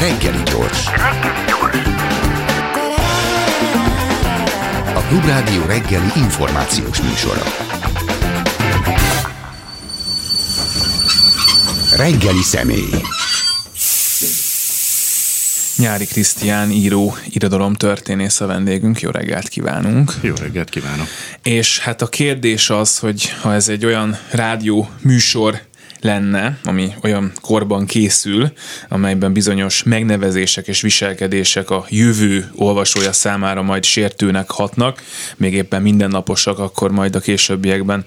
Reggeli gyors. A Klubrádió reggeli információs műsora. Reggeli személy. Nyári Krisztián író, irodalom történész a vendégünk. Jó reggelt kívánunk! Jó reggelt kívánok! És hát a kérdés az, hogy ha ez egy olyan rádió műsor lenne, ami olyan korban készül, amelyben bizonyos megnevezések és viselkedések a jövő olvasója számára majd sértőnek hatnak, még éppen mindennaposak, akkor majd a későbbiekben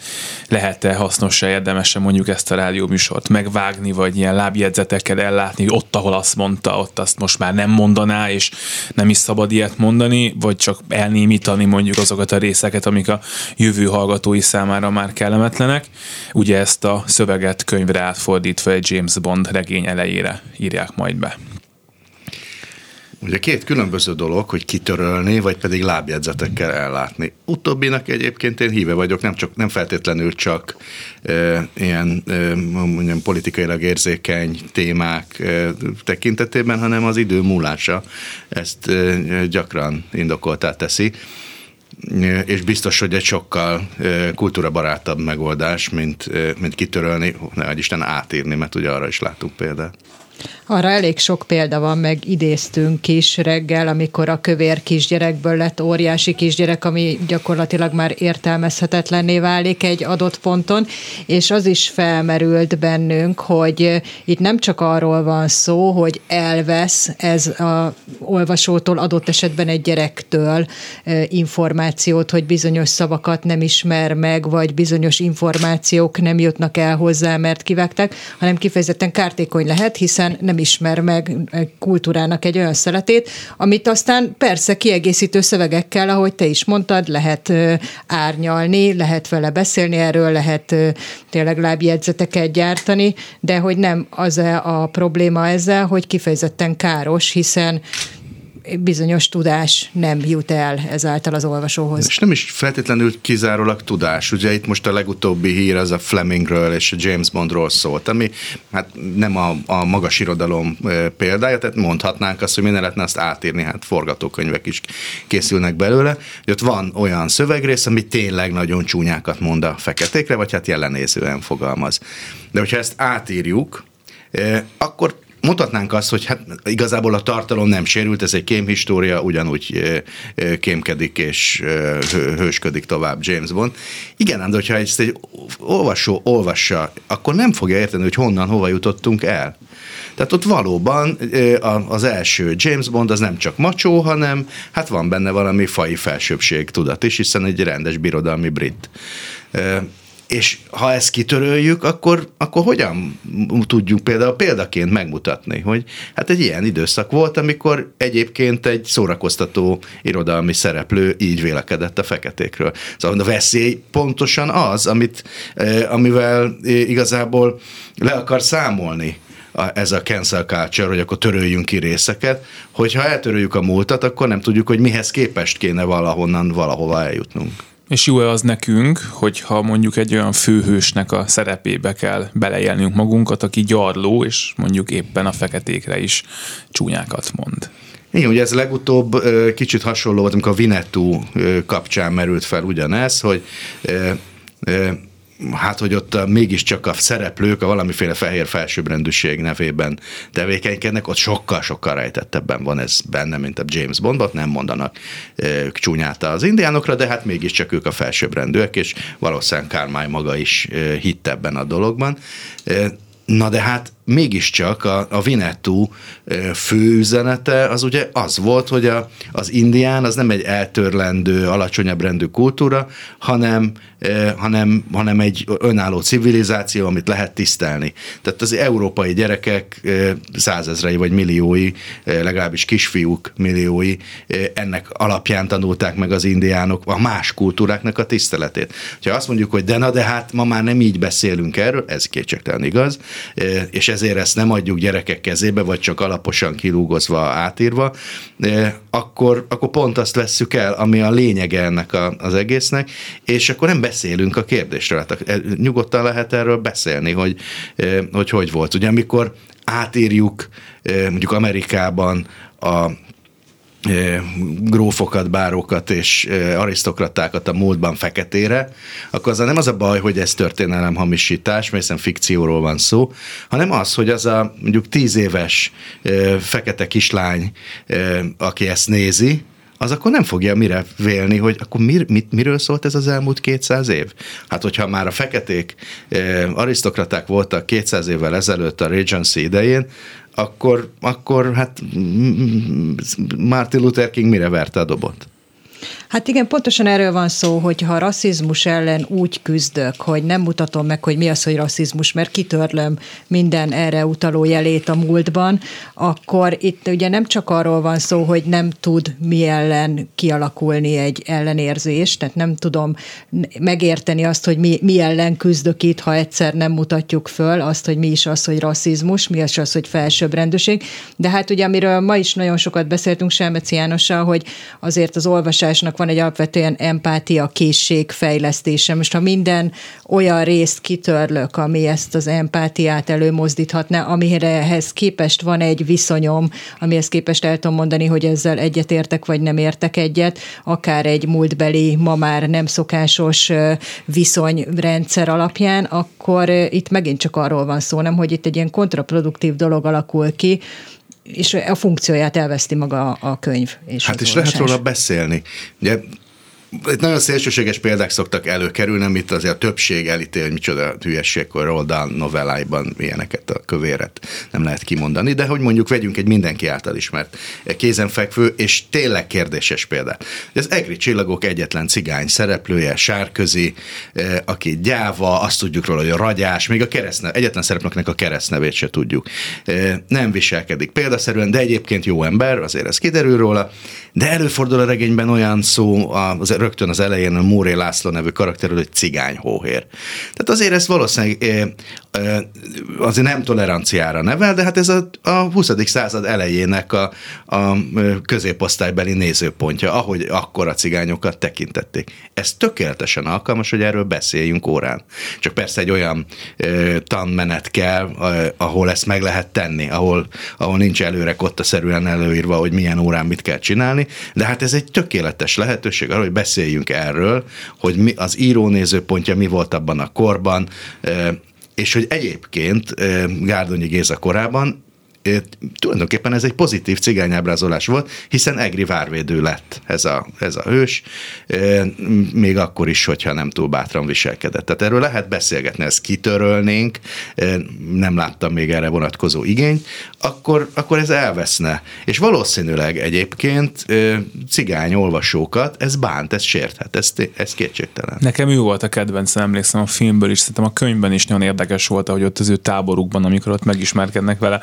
lehet-e hasznos érdemese mondjuk ezt a rádióműsort megvágni, vagy ilyen lábjegyzetekkel ellátni, hogy ott, ahol azt mondta, ott azt most már nem mondaná, és nem is szabad ilyet mondani, vagy csak elnémítani mondjuk azokat a részeket, amik a jövő hallgatói számára már kellemetlenek. Ugye ezt a szöveget könyv könyvre átfordítva egy James Bond regény elejére írják majd be. Ugye két különböző dolog, hogy kitörölni, vagy pedig lábjegyzetekkel ellátni. Utóbbinak egyébként én híve vagyok, nem, csak, nem feltétlenül csak e, ilyen e, mondjam, politikailag érzékeny témák e, tekintetében, hanem az idő múlása ezt e, gyakran indokoltá teszi és biztos, hogy egy sokkal kultúrabarátabb megoldás, mint, mint kitörölni, ne Isten átírni, mert ugye arra is látunk példát. Arra elég sok példa van, meg idéztünk is reggel, amikor a kövér kisgyerekből lett óriási kisgyerek, ami gyakorlatilag már értelmezhetetlenné válik egy adott ponton, és az is felmerült bennünk, hogy itt nem csak arról van szó, hogy elvesz ez a olvasótól, adott esetben egy gyerektől információt, hogy bizonyos szavakat nem ismer meg, vagy bizonyos információk nem jutnak el hozzá, mert kivágták, hanem kifejezetten kártékony lehet, hiszen nem ismer meg kultúrának egy olyan szeletét, amit aztán persze kiegészítő szövegekkel, ahogy te is mondtad, lehet árnyalni, lehet vele beszélni erről, lehet tényleg lábjegyzeteket gyártani, de hogy nem az a probléma ezzel, hogy kifejezetten káros, hiszen bizonyos tudás nem jut el ezáltal az olvasóhoz. És nem is feltétlenül kizárólag tudás. Ugye itt most a legutóbbi hír az a Flemingről és a James Bondról szólt, ami hát nem a, a magas irodalom példája, tehát mondhatnánk azt, hogy minden lehetne azt átírni, hát forgatókönyvek is készülnek belőle. Hogy ott van olyan szövegrész, ami tényleg nagyon csúnyákat mond a feketékre, vagy hát jelenézően fogalmaz. De hogyha ezt átírjuk, akkor Mutatnánk azt, hogy hát igazából a tartalom nem sérült, ez egy kémhistória, ugyanúgy kémkedik és hősködik tovább James Bond. Igen, de hogyha ezt egy olvasó olvassa, akkor nem fogja érteni, hogy honnan, hova jutottunk el. Tehát ott valóban az első James Bond az nem csak macsó, hanem hát van benne valami fai felsőbség tudat is, hiszen egy rendes birodalmi brit. És ha ezt kitöröljük, akkor, akkor hogyan tudjuk például példaként megmutatni, hogy hát egy ilyen időszak volt, amikor egyébként egy szórakoztató irodalmi szereplő így vélekedett a feketékről. Szóval a veszély pontosan az, amit, eh, amivel eh, igazából le akar számolni a, ez a cancel culture, hogy akkor töröljünk ki részeket, hogyha eltöröljük a múltat, akkor nem tudjuk, hogy mihez képest kéne valahonnan valahova eljutnunk. És jó-e az nekünk, hogyha mondjuk egy olyan főhősnek a szerepébe kell beleélnünk magunkat, aki gyarló, és mondjuk éppen a feketékre is csúnyákat mond? Igen, ugye ez legutóbb kicsit hasonló volt, amikor a Vinetú kapcsán merült fel ugyanez, hogy hát, hogy ott mégiscsak a szereplők a valamiféle fehér felsőbbrendűség nevében tevékenykednek, ott sokkal-sokkal rejtettebben van ez benne, mint a James Bondban, nem mondanak ők csúnyát az indiánokra, de hát mégiscsak ők a felsőbbrendűek, és valószínűleg Kármály maga is hitt ebben a dologban. Na de hát mégiscsak a, a Vinetú fő üzenete az ugye az volt, hogy a, az indián az nem egy eltörlendő, alacsonyabb rendű kultúra, hanem, hanem, hanem egy önálló civilizáció, amit lehet tisztelni. Tehát az európai gyerekek százezrei vagy milliói, legalábbis kisfiúk milliói ennek alapján tanulták meg az indiánok a más kultúráknak a tiszteletét. Ha azt mondjuk, hogy de na de hát ma már nem így beszélünk erről, ez kétségtelen igaz, és ezért ezt nem adjuk gyerekek kezébe, vagy csak alaposan kilúgozva, átírva, akkor, akkor pont azt vesszük el, ami a lényege ennek a, az egésznek, és akkor nem beszélünk a kérdésről. Hát nyugodtan lehet erről beszélni, hogy hogy, hogy volt. Ugye amikor átírjuk mondjuk Amerikában a grófokat, bárokat és arisztokratákat a múltban feketére, akkor az nem az a baj, hogy ez történelem hamisítás, mert hiszen fikcióról van szó, hanem az, hogy az a mondjuk tíz éves fekete kislány, aki ezt nézi, az akkor nem fogja mire vélni, hogy akkor mir, mit, miről szólt ez az elmúlt 200 év? Hát, hogyha már a feketék eh, arisztokraták voltak 200 évvel ezelőtt a Regency idején, akkor, akkor hát Martin Luther King mire verte a dobot? Hát igen, pontosan erről van szó, hogy ha rasszizmus ellen úgy küzdök, hogy nem mutatom meg, hogy mi az, hogy rasszizmus, mert kitörlöm minden erre utaló jelét a múltban, akkor itt ugye nem csak arról van szó, hogy nem tud mi ellen kialakulni egy ellenérzés, tehát nem tudom megérteni azt, hogy mi, mi ellen küzdök itt, ha egyszer nem mutatjuk föl azt, hogy mi is az, hogy rasszizmus, mi is az, hogy felsőbbrendűség. De hát ugye, amiről ma is nagyon sokat beszéltünk Selmeci Jánossal, hogy azért az olvasásnak van egy alapvetően empátia készség fejlesztése. Most ha minden olyan részt kitörlök, ami ezt az empátiát előmozdíthatna, amire ehhez képest van egy viszonyom, amihez képest el tudom mondani, hogy ezzel egyetértek vagy nem értek egyet, akár egy múltbeli, ma már nem szokásos viszonyrendszer alapján, akkor itt megint csak arról van szó, nem, hogy itt egy ilyen kontraproduktív dolog alakul ki, és a funkcióját elveszti maga a könyv. És hát és lehet róla beszélni. Ugye itt nagyon szélsőséges példák szoktak előkerülni, amit azért a többség elítél, hogy micsoda hülyesség, hogy Roald novelláiban ilyeneket a kövéret nem lehet kimondani, de hogy mondjuk vegyünk egy mindenki által ismert kézenfekvő és tényleg kérdéses példa. Az Egri Csillagok egyetlen cigány szereplője, Sárközi, eh, aki gyáva, azt tudjuk róla, hogy a ragyás, még a keresztnev, egyetlen szereplőknek a keresztnevét se tudjuk. Eh, nem viselkedik példaszerűen, de egyébként jó ember, azért ez kiderül róla, de előfordul a regényben olyan szó az rögtön az elején a Múré László nevű karakterről, hogy cigány hóhér. Tehát azért ez valószínűleg azért nem toleranciára nevel, de hát ez a, a 20. század elejének a, a középosztálybeli nézőpontja, ahogy akkor a cigányokat tekintették. Ez tökéletesen alkalmas, hogy erről beszéljünk órán. Csak persze egy olyan tanmenet kell, ahol ezt meg lehet tenni, ahol, ahol nincs előre kottaszerűen előírva, hogy milyen órán mit kell csinálni, de hát ez egy tökéletes lehetőség arra, hogy beszéljünk erről, hogy mi, az író nézőpontja mi volt abban a korban, és hogy egyébként Gárdonyi Géza korában tulajdonképpen ez egy pozitív cigányábrázolás volt, hiszen Egri várvédő lett ez a, ez a hős, még akkor is, hogyha nem túl bátran viselkedett. Tehát erről lehet beszélgetni, ezt kitörölnénk, nem láttam még erre vonatkozó igényt, akkor, akkor ez elveszne. És valószínűleg egyébként cigány olvasókat ez bánt, ez sérthet, ez, ez kétségtelen. Nekem ő volt a kedvenc, emlékszem a filmből is, szerintem a könyvben is nagyon érdekes volt, hogy ott az ő táborukban, amikor ott megismerkednek vele,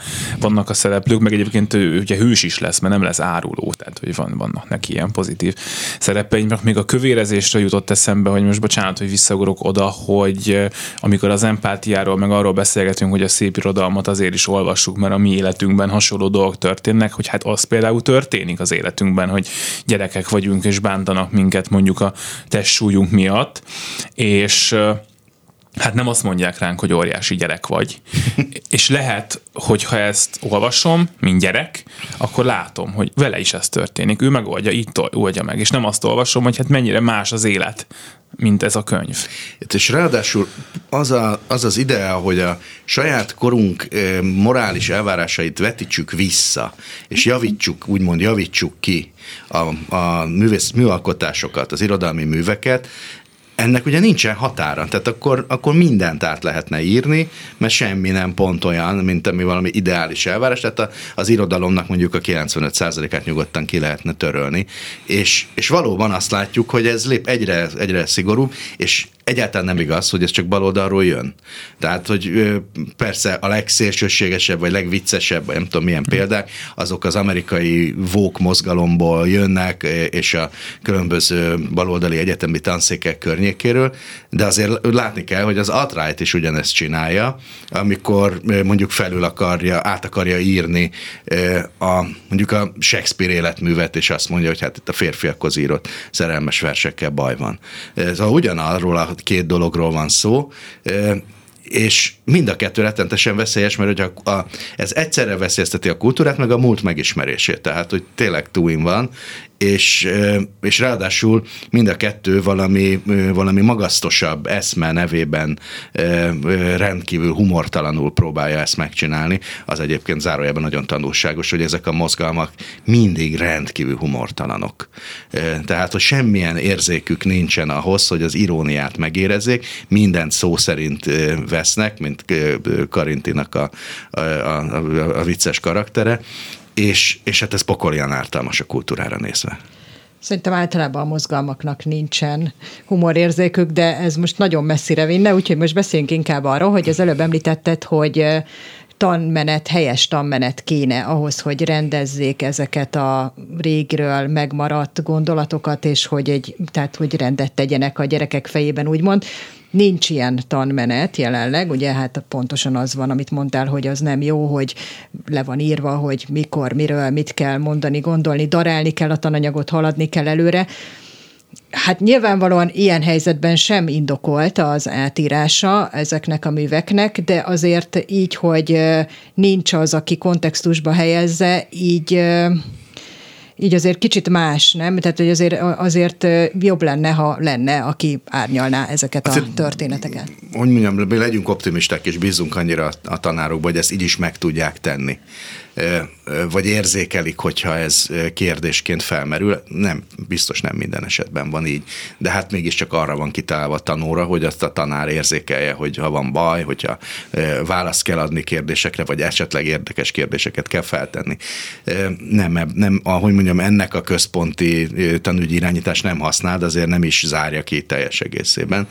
vannak a szereplők, meg egyébként ő ugye hős is lesz, mert nem lesz áruló, tehát hogy van, vannak neki ilyen pozitív szerepei. Még a kövérezésre jutott eszembe, hogy most bocsánat, hogy visszagorok oda, hogy eh, amikor az empátiáról, meg arról beszélgetünk, hogy a szép irodalmat azért is olvassuk, mert a mi életünkben hasonló dolgok történnek, hogy hát az például történik az életünkben, hogy gyerekek vagyunk és bántanak minket mondjuk a testsúlyunk miatt, és eh, hát nem azt mondják ránk, hogy óriási gyerek vagy. és lehet, hogy ha ezt olvasom, mint gyerek, akkor látom, hogy vele is ez történik. Ő megoldja, itt oldja meg. És nem azt olvasom, hogy hát mennyire más az élet, mint ez a könyv. És ráadásul az, a, az az ideál, hogy a saját korunk morális elvárásait vetítsük vissza, és javítsuk, úgymond javítsuk ki a, a művész, műalkotásokat, az irodalmi műveket, ennek ugye nincsen határa, tehát akkor, akkor mindent át lehetne írni, mert semmi nem pont olyan, mint ami valami ideális elvárás, tehát az irodalomnak mondjuk a 95%-át nyugodtan ki lehetne törölni, és, és valóban azt látjuk, hogy ez lép egyre, egyre szigorúbb, és egyáltalán nem igaz, hogy ez csak baloldalról jön. Tehát, hogy persze a legszélsőségesebb, vagy legviccesebb, vagy nem tudom milyen példák, azok az amerikai vók mozgalomból jönnek, és a különböző baloldali egyetemi tanszékek környékéről, de azért látni kell, hogy az alt is ugyanezt csinálja, amikor mondjuk felül akarja, át akarja írni a, mondjuk a Shakespeare életművet, és azt mondja, hogy hát itt a férfiakhoz írott szerelmes versekkel baj van. Szóval ugyanarról a két dologról van szó, és mind a kettő rettentesen veszélyes, mert hogy a, a, ez egyszerre veszélyezteti a kultúrát, meg a múlt megismerését. Tehát, hogy tényleg túin van, és, és ráadásul mind a kettő valami, valami magasztosabb eszme nevében rendkívül humortalanul próbálja ezt megcsinálni. Az egyébként zárójában nagyon tanulságos, hogy ezek a mozgalmak mindig rendkívül humortalanok. Tehát, hogy semmilyen érzékük nincsen ahhoz, hogy az iróniát megérezzék, mindent szó szerint vesznek, mint Karintinak a, a, a, a vicces karaktere, és, és hát ez pokolian ártalmas a kultúrára nézve. Szerintem általában a mozgalmaknak nincsen humorérzékük, de ez most nagyon messzire vinne, úgyhogy most beszéljünk inkább arról, hogy az előbb említetted, hogy tanmenet, helyes tanmenet kéne ahhoz, hogy rendezzék ezeket a régiről megmaradt gondolatokat, és hogy egy, tehát hogy rendet tegyenek a gyerekek fejében, úgymond. Nincs ilyen tanmenet jelenleg, ugye hát pontosan az van, amit mondtál, hogy az nem jó, hogy le van írva, hogy mikor, miről, mit kell mondani, gondolni, darálni kell a tananyagot, haladni kell előre. Hát nyilvánvalóan ilyen helyzetben sem indokolt az átírása ezeknek a műveknek, de azért így, hogy nincs az, aki kontextusba helyezze, így így azért kicsit más, nem? Tehát, hogy azért, azért jobb lenne, ha lenne, aki árnyalná ezeket a azért, történeteket. Hogy mondjam, legyünk optimisták, és bízunk annyira a tanárokba, hogy ezt így is meg tudják tenni vagy érzékelik, hogyha ez kérdésként felmerül. Nem, biztos nem minden esetben van így, de hát mégiscsak arra van kitalálva a tanóra, hogy azt a tanár érzékelje, hogy ha van baj, hogyha választ kell adni kérdésekre, vagy esetleg érdekes kérdéseket kell feltenni. Nem, nem ahogy mondjam, ennek a központi tanügyi irányítás nem használ, azért nem is zárja ki teljes egészében.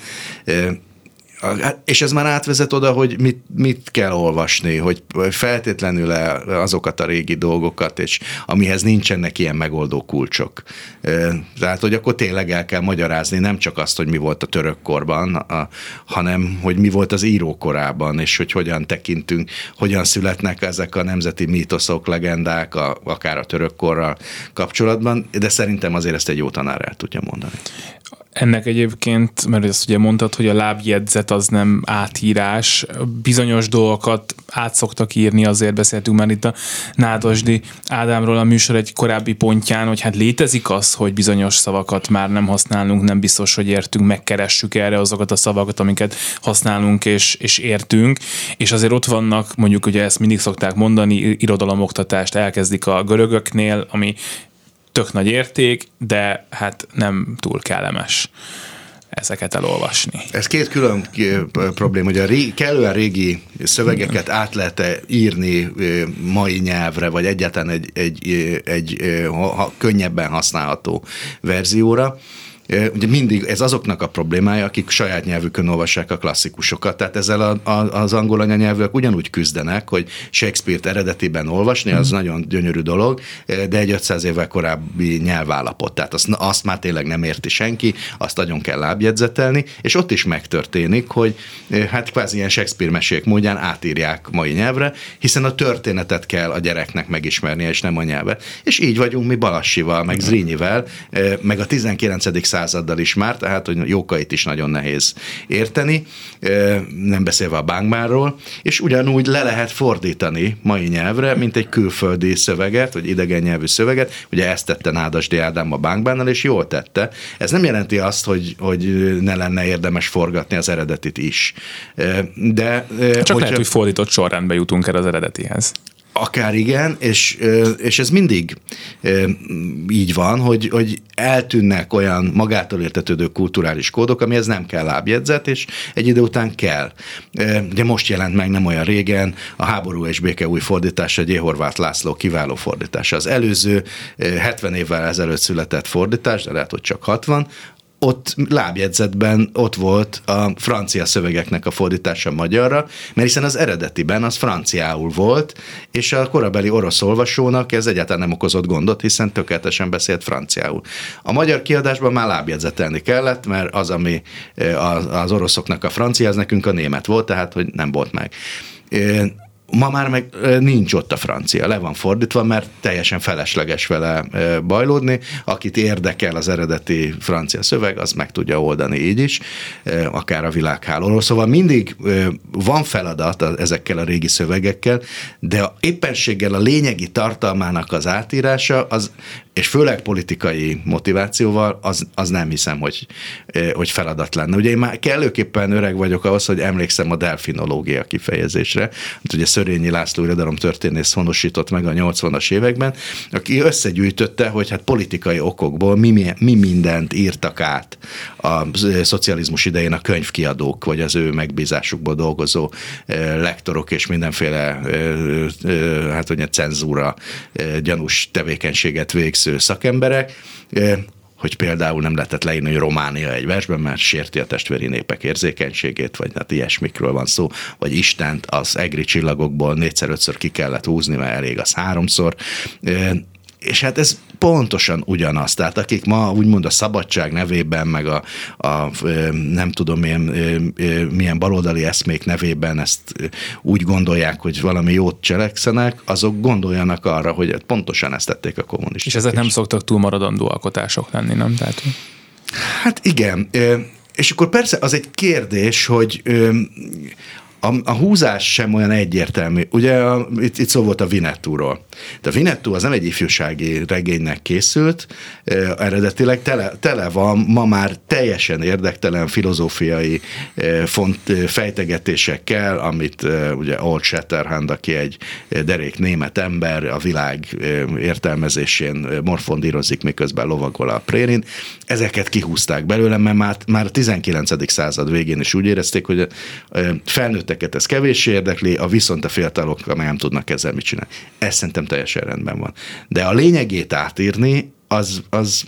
Hát, és ez már átvezet oda, hogy mit, mit kell olvasni, hogy feltétlenül azokat a régi dolgokat, és amihez nincsenek ilyen megoldó kulcsok. Tehát, hogy akkor tényleg el kell magyarázni nem csak azt, hogy mi volt a török korban, a, hanem hogy mi volt az írókorában, és hogy hogyan tekintünk, hogyan születnek ezek a nemzeti mítoszok, legendák, a, akár a török korral kapcsolatban, de szerintem azért ezt egy jó tanár el tudja mondani. Ennek egyébként, mert ezt ugye mondtad, hogy a lábjegyzet az nem átírás, bizonyos dolgokat át szoktak írni, azért beszéltünk már itt a Nádasdi Ádámról a műsor egy korábbi pontján, hogy hát létezik az, hogy bizonyos szavakat már nem használunk, nem biztos, hogy értünk, megkeressük erre azokat a szavakat, amiket használunk és, és értünk, és azért ott vannak, mondjuk ugye ezt mindig szokták mondani, irodalomoktatást elkezdik a görögöknél, ami tök nagy érték, de hát nem túl kellemes ezeket elolvasni. Ez két külön probléma, hogy a ré, kellően régi szövegeket át lehet írni mai nyelvre, vagy egyáltalán egy, egy, egy, egy ha, könnyebben használható verzióra ugye mindig ez azoknak a problémája, akik saját nyelvükön olvassák a klasszikusokat. Tehát ezzel a, a, az angol anyanyelvűek ugyanúgy küzdenek, hogy Shakespeare-t eredetiben olvasni, az mm. nagyon gyönyörű dolog, de egy 500 évvel korábbi nyelvállapot. Tehát azt, azt már tényleg nem érti senki, azt nagyon kell lábjegyzetelni, és ott is megtörténik, hogy hát kvázi ilyen Shakespeare mesék módján átírják mai nyelvre, hiszen a történetet kell a gyereknek megismernie, és nem a nyelvet. És így vagyunk mi Balassival, meg Zrínyivel, meg a 19 századdal is már, tehát hogy jókait is nagyon nehéz érteni, nem beszélve a bánkmárról, és ugyanúgy le lehet fordítani mai nyelvre, mint egy külföldi szöveget, vagy idegen nyelvű szöveget, ugye ezt tette Nádasdi Ádám a bánkbánnal, és jól tette. Ez nem jelenti azt, hogy, hogy ne lenne érdemes forgatni az eredetit is. De, Csak hogyha... lehet, hogy fordított sorrendbe jutunk el az eredetihez. Akár igen, és, és ez mindig így van, hogy, hogy eltűnnek olyan magától értetődő kulturális kódok, amihez nem kell lábjegyzet, és egy idő után kell. De most jelent meg nem olyan régen a háború és béke új fordítása, egy Horváth László kiváló fordítása. Az előző 70 évvel ezelőtt született fordítás, de lehet, hogy csak 60, ott lábjegyzetben ott volt a francia szövegeknek a fordítása magyarra, mert hiszen az eredetiben az franciául volt, és a korabeli orosz olvasónak ez egyáltalán nem okozott gondot, hiszen tökéletesen beszélt franciául. A magyar kiadásban már lábjegyzetelni kellett, mert az, ami az oroszoknak a francia, az nekünk a német volt, tehát hogy nem volt meg. Ma már meg nincs ott a francia, le van fordítva, mert teljesen felesleges vele bajlódni. Akit érdekel az eredeti francia szöveg, az meg tudja oldani így is, akár a világhálóról. Szóval mindig van feladat ezekkel a régi szövegekkel, de éppenséggel a lényegi tartalmának az átírása az és főleg politikai motivációval, az, az nem hiszem, hogy, hogy feladat lenne. Ugye én már kellőképpen öreg vagyok ahhoz, hogy emlékszem a delfinológia kifejezésre, hát ugye Szörényi László irodalom történész honosított meg a 80-as években, aki összegyűjtötte, hogy hát politikai okokból mi, mi mindent írtak át a szocializmus idején a könyvkiadók, vagy az ő megbízásukból dolgozó lektorok és mindenféle hát ugye cenzúra gyanús tevékenységet végző szakemberek, hogy például nem lehetett leírni, hogy Románia egy versben, mert sérti a testvéri népek érzékenységét, vagy hát ilyesmikről van szó, vagy Istent az egri csillagokból négyszer-ötször ki kellett húzni, mert elég az háromszor. És hát ez pontosan ugyanaz. Tehát akik ma úgymond a szabadság nevében, meg a, a nem tudom milyen, milyen baloldali eszmék nevében ezt úgy gondolják, hogy valami jót cselekszenek, azok gondoljanak arra, hogy pontosan ezt tették a kommunisták. És ezek nem szoktak túl maradandó alkotások lenni, nem? Tehát... Hát igen. És akkor persze az egy kérdés, hogy a, a húzás sem olyan egyértelmű. Ugye a, itt, itt szó volt a Vinettúról. De a Vinettú az nem egy ifjúsági regénynek készült, eh, eredetileg tele, tele van ma már teljesen érdektelen filozófiai eh, font, eh, fejtegetésekkel, amit eh, ugye Old Shatterhand, aki egy derék német ember, a világ eh, értelmezésén morfondírozik, miközben lovagol a prérin. Ezeket kihúzták belőle, mert már, már a 19. század végén is úgy érezték, hogy eh, felnőtt felnőtteket ez kevéssé érdekli, a viszont a fiatalok meg nem tudnak ezzel mit csinálni. Ez szerintem teljesen rendben van. De a lényegét átírni, az, az,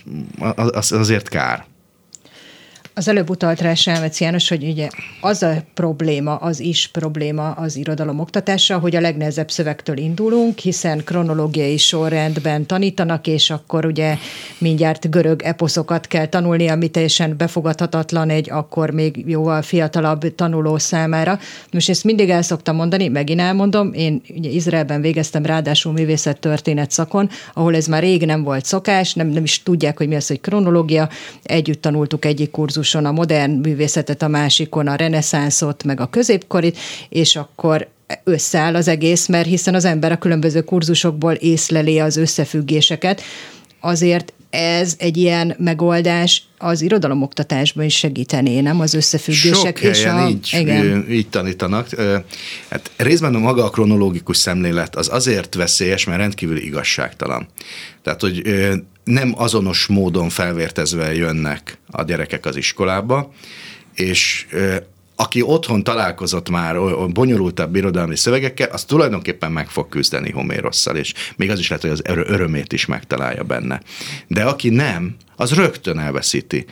az azért kár. Az előbb utalt rá Selmec János, hogy ugye az a probléma, az is probléma az irodalom oktatása, hogy a legnehezebb szövegtől indulunk, hiszen kronológiai sorrendben tanítanak, és akkor ugye mindjárt görög eposzokat kell tanulni, ami teljesen befogadhatatlan egy akkor még jóval fiatalabb tanuló számára. Most ezt mindig el szoktam mondani, megint elmondom, én ugye Izraelben végeztem ráadásul művészet történet szakon, ahol ez már rég nem volt szokás, nem, nem is tudják, hogy mi az, hogy kronológia, együtt tanultuk egyik kurzus kurzuson a modern művészetet, a másikon a reneszánszot, meg a középkorit, és akkor összeáll az egész, mert hiszen az ember a különböző kurzusokból észleli az összefüggéseket. Azért ez egy ilyen megoldás az irodalomoktatásban is segítené, nem? Az összefüggések. Sok és a, így, igen. így tanítanak. Hát részben a maga a kronológikus szemlélet az azért veszélyes, mert rendkívül igazságtalan. Tehát, hogy nem azonos módon felvértezve jönnek a gyerekek az iskolába, és aki otthon találkozott már bonyolultabb irodalmi szövegekkel, az tulajdonképpen meg fog küzdeni Homérosszal, és még az is lehet, hogy az örömét is megtalálja benne. De aki nem, az rögtön elveszíti,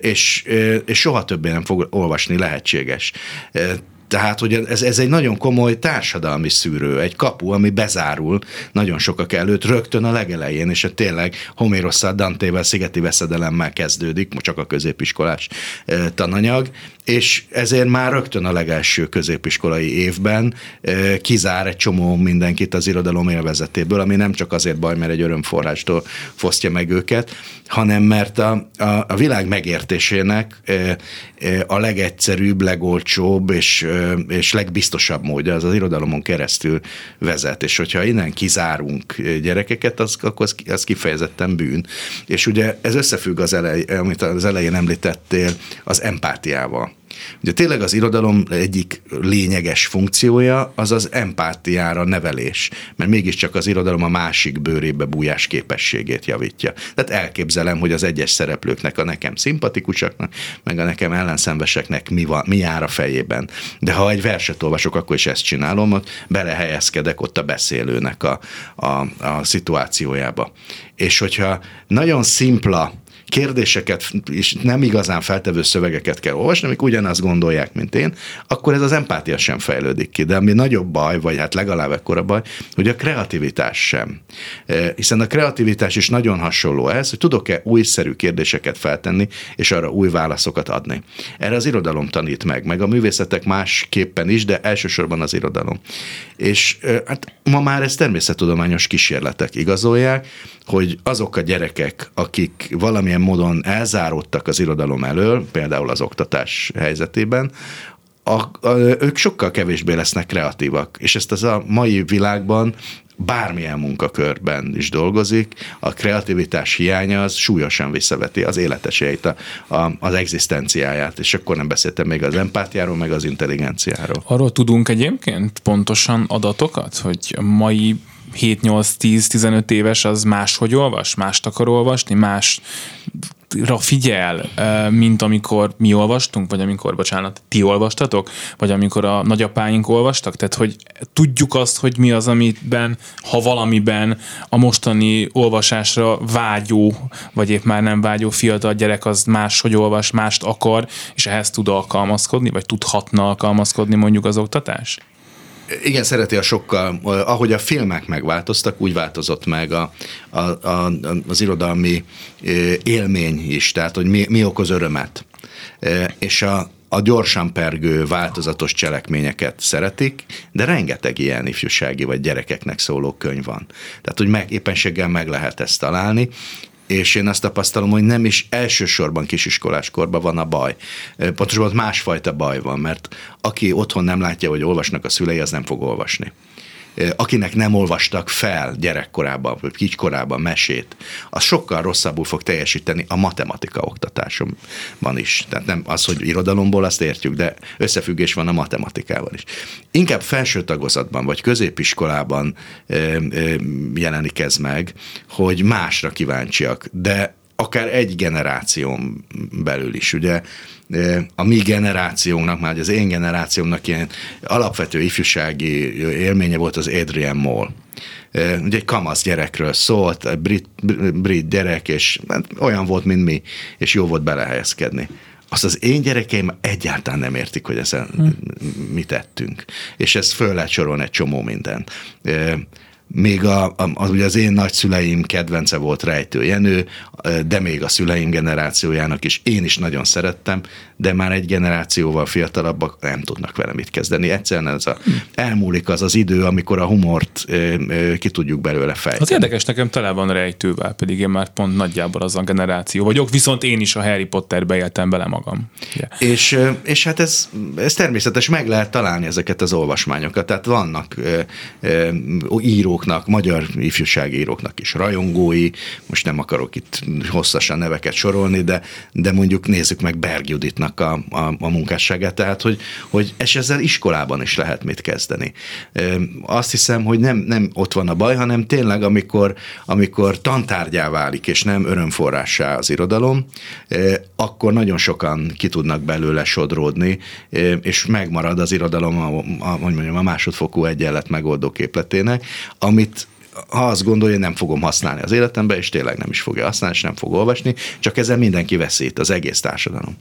és, és soha többé nem fog olvasni lehetséges. Tehát, hogy ez, ez egy nagyon komoly társadalmi szűrő, egy kapu, ami bezárul nagyon sokak előtt rögtön a legelején, és tényleg Homérosszal, Dantével, Szigeti veszedelemmel kezdődik, csak a középiskolás tananyag, és ezért már rögtön a legelső középiskolai évben kizár egy csomó mindenkit az irodalom élvezetéből, ami nem csak azért baj, mert egy örömforrástól fosztja meg őket, hanem mert a, a, a világ megértésének a legegyszerűbb, legolcsóbb és, és legbiztosabb módja az az irodalomon keresztül vezet, és hogyha innen kizárunk gyerekeket, az, akkor az, az kifejezetten bűn. És ugye ez összefügg az elej, amit az elején említettél, az empátiával. Ugye tényleg az irodalom egyik lényeges funkciója az az empátiára nevelés, mert mégiscsak az irodalom a másik bőrébe bújás képességét javítja. Tehát elképzelem, hogy az egyes szereplőknek a nekem szimpatikusaknak, meg a nekem ellenszenveseknek mi, van, mi jár a fejében. De ha egy verset olvasok, akkor is ezt csinálom, ott belehelyezkedek ott a beszélőnek a, a, a szituációjába. És hogyha nagyon szimpla kérdéseket és nem igazán feltevő szövegeket kell olvasni, amik ugyanazt gondolják, mint én, akkor ez az empátia sem fejlődik ki. De ami nagyobb baj, vagy hát legalább ekkora baj, hogy a kreativitás sem. Hiszen a kreativitás is nagyon hasonló ehhez, hogy tudok-e újszerű kérdéseket feltenni, és arra új válaszokat adni. Erre az irodalom tanít meg, meg a művészetek másképpen is, de elsősorban az irodalom. És hát ma már ez természettudományos kísérletek igazolják, hogy azok a gyerekek, akik valamilyen módon elzáródtak az irodalom elől, például az oktatás helyzetében, a, a, ők sokkal kevésbé lesznek kreatívak, és ezt az a mai világban bármilyen munkakörben is dolgozik, a kreativitás hiánya az súlyosan visszaveti az életesélyeit, a, a, az egzisztenciáját, és akkor nem beszéltem még az empátiáról, meg az intelligenciáról. Arról tudunk egyébként pontosan adatokat, hogy mai 7-8-10-15 éves az máshogy olvas, mást akar olvasni, más figyel, mint amikor mi olvastunk, vagy amikor, bocsánat, ti olvastatok, vagy amikor a nagyapáink olvastak? Tehát, hogy tudjuk azt, hogy mi az, amiben, ha valamiben a mostani olvasásra vágyó, vagy épp már nem vágyó fiatal gyerek az máshogy olvas, mást akar, és ehhez tud alkalmazkodni, vagy tudhatna alkalmazkodni mondjuk az oktatás? Igen, szereti a sokkal, ahogy a filmek megváltoztak, úgy változott meg a, a, a, az irodalmi élmény is, tehát hogy mi, mi okoz örömet. És a, a gyorsan pergő, változatos cselekményeket szeretik, de rengeteg ilyen ifjúsági vagy gyerekeknek szóló könyv van. Tehát, hogy meg, éppenséggel meg lehet ezt találni, és én azt tapasztalom, hogy nem is elsősorban kisiskolás korban van a baj. Pontosabban másfajta baj van, mert aki otthon nem látja, hogy olvasnak a szülei, az nem fog olvasni akinek nem olvastak fel gyerekkorában, vagy kicskorában mesét, az sokkal rosszabbul fog teljesíteni a matematika oktatásomban is. Tehát nem az, hogy irodalomból azt értjük, de összefüggés van a matematikával is. Inkább felső tagozatban, vagy középiskolában jelenik ez meg, hogy másra kíváncsiak, de akár egy generáción belül is. Ugye a mi generációnknak, már az én generációmnak ilyen alapvető ifjúsági élménye volt az Adrian Moll. Ugye egy kamasz gyerekről szólt, brit, brit gyerek, és hát olyan volt, mint mi, és jó volt belehelyezkedni azt az én gyerekeim egyáltalán nem értik, hogy ezen hm. mit tettünk. És ezt föl lehet sorolni egy csomó mindent még a, a, az, ugye az én nagyszüleim kedvence volt Rejtő Jenő, de még a szüleim generációjának is. Én is nagyon szerettem, de már egy generációval fiatalabbak nem tudnak vele mit kezdeni. Egyszerűen ez a, elmúlik az az idő, amikor a humort ki tudjuk belőle fejteni. Az érdekes nekem tele van rejtővel, pedig én már pont nagyjából az a generáció vagyok, viszont én is a Harry Potterbe éltem bele magam. Yeah. És, és hát ez, ez természetes, meg lehet találni ezeket az olvasmányokat, tehát vannak írók, íróknak, magyar ifjúsági íróknak is rajongói, most nem akarok itt hosszasan neveket sorolni, de, de mondjuk nézzük meg Berg Juditnak a, a, a munkásságát, tehát hogy, hogy és ezzel iskolában is lehet mit kezdeni. Azt hiszem, hogy nem, nem ott van a baj, hanem tényleg, amikor, amikor tantárgyá válik, és nem örömforrássá az irodalom, akkor nagyon sokan ki tudnak belőle sodródni, és megmarad az irodalom a, a, a, mondjam, a másodfokú egyenlet megoldó képletének, amit ha azt gondolja, nem fogom használni az életemben, és tényleg nem is fogja használni, és nem fog olvasni, csak ezzel mindenki veszít, az egész társadalom.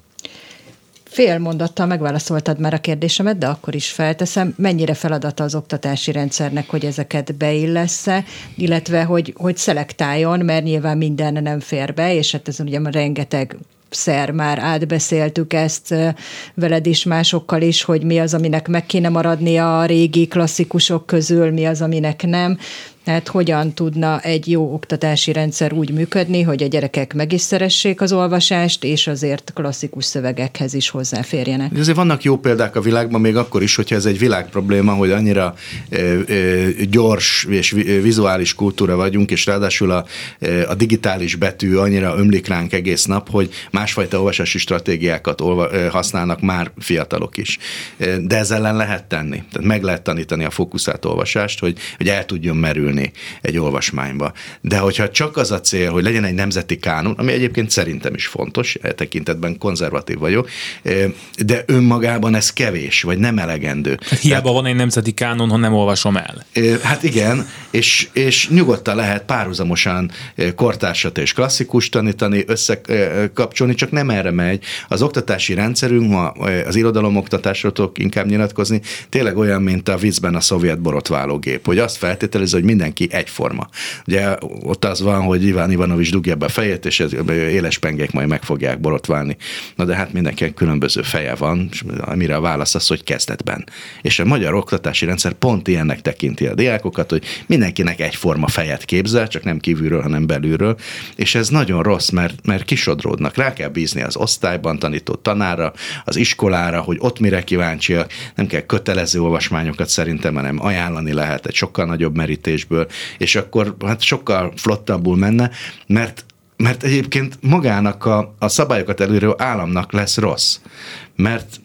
Fél mondattal megválaszoltad már a kérdésemet, de akkor is felteszem, mennyire feladata az oktatási rendszernek, hogy ezeket beillesz-e, illetve hogy, hogy szelektáljon, mert nyilván minden nem fér be, és hát ez ugye rengeteg szer már átbeszéltük ezt veled is, másokkal is, hogy mi az, aminek meg kéne maradnia a régi klasszikusok közül, mi az, aminek nem. Tehát hogyan tudna egy jó oktatási rendszer úgy működni, hogy a gyerekek meg is szeressék az olvasást, és azért klasszikus szövegekhez is hozzáférjenek. Azért vannak jó példák a világban, még akkor is, hogyha ez egy világ probléma, hogy annyira e, e, gyors és vizuális kultúra vagyunk, és ráadásul a, a digitális betű annyira ömlik ránk egész nap, hogy másfajta olvasási stratégiákat olva, e, használnak már fiatalok is. De ezzel ellen lehet tenni. Tehát meg lehet tanítani a fókuszált olvasást, hogy, hogy el tudjon merülni bekerülni egy olvasmányba. De hogyha csak az a cél, hogy legyen egy nemzeti kánon, ami egyébként szerintem is fontos, e tekintetben konzervatív vagyok, e, de önmagában ez kevés, vagy nem elegendő. Hát hiába Tehát, van egy nemzeti kánon, ha nem olvasom el. E, hát igen, és, és nyugodtan lehet párhuzamosan kortársat és klasszikus tanítani, összekapcsolni, csak nem erre megy. Az oktatási rendszerünk ma az irodalom oktatásról tudok inkább nyilatkozni, tényleg olyan, mint a viccben a szovjet borotválógép, hogy azt feltételez, hogy mindenki egyforma. Ugye ott az van, hogy Iván Ivanovics dugja be a fejét, és ez éles pengék majd meg fogják borotválni. Na de hát mindenkinek különböző feje van, és amire a válasz az, hogy kezdetben. És a magyar oktatási rendszer pont ilyennek tekinti a diákokat, hogy mindenkinek egyforma fejet képzel, csak nem kívülről, hanem belülről, és ez nagyon rossz, mert, mert kisodródnak. Rá kell bízni az osztályban tanító tanára, az iskolára, hogy ott mire kíváncsiak, nem kell kötelező olvasmányokat szerintem, hanem ajánlani lehet egy sokkal nagyobb merítésből, és akkor hát sokkal flottabbul menne, mert mert egyébként magának a, a szabályokat előrő államnak lesz rossz mert,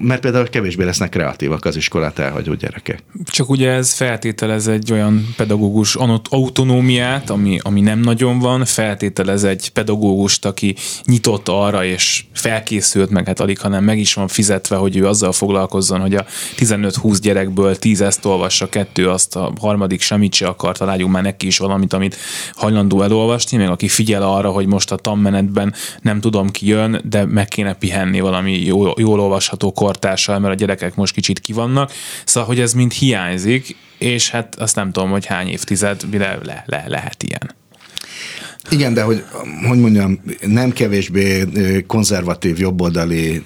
mert például kevésbé lesznek kreatívak az iskolát elhagyó gyerekek. Csak ugye ez feltételez egy olyan pedagógus autonómiát, ami, ami nem nagyon van, feltételez egy pedagógust, aki nyitott arra, és felkészült meg, hát alig, hanem meg is van fizetve, hogy ő azzal foglalkozzon, hogy a 15-20 gyerekből 10 ezt olvassa, kettő azt a harmadik semmit se akar, találjunk már neki is valamit, amit hajlandó elolvasni, meg aki figyel arra, hogy most a tanmenetben nem tudom ki jön, de meg kéne pihenni valami jó jól, olvasható kortársal, mert a gyerekek most kicsit kivannak. Szóval, hogy ez mind hiányzik, és hát azt nem tudom, hogy hány évtized, mire le, le, lehet ilyen. Igen, de hogy, hogy mondjam, nem kevésbé konzervatív, jobboldali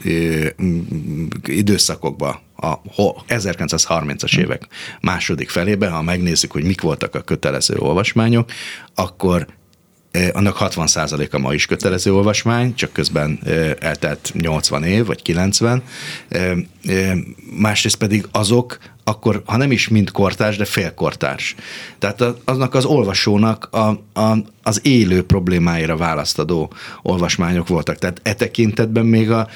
időszakokban a 1930-as évek második felében, ha megnézzük, hogy mik voltak a kötelező olvasmányok, akkor annak 60%-a ma is kötelező olvasmány, csak közben eltelt 80 év, vagy 90. Másrészt pedig azok, akkor ha nem is mind kortárs, de félkortárs. Tehát aznak az olvasónak a, a, az élő problémáira választadó olvasmányok voltak. Tehát e tekintetben még a,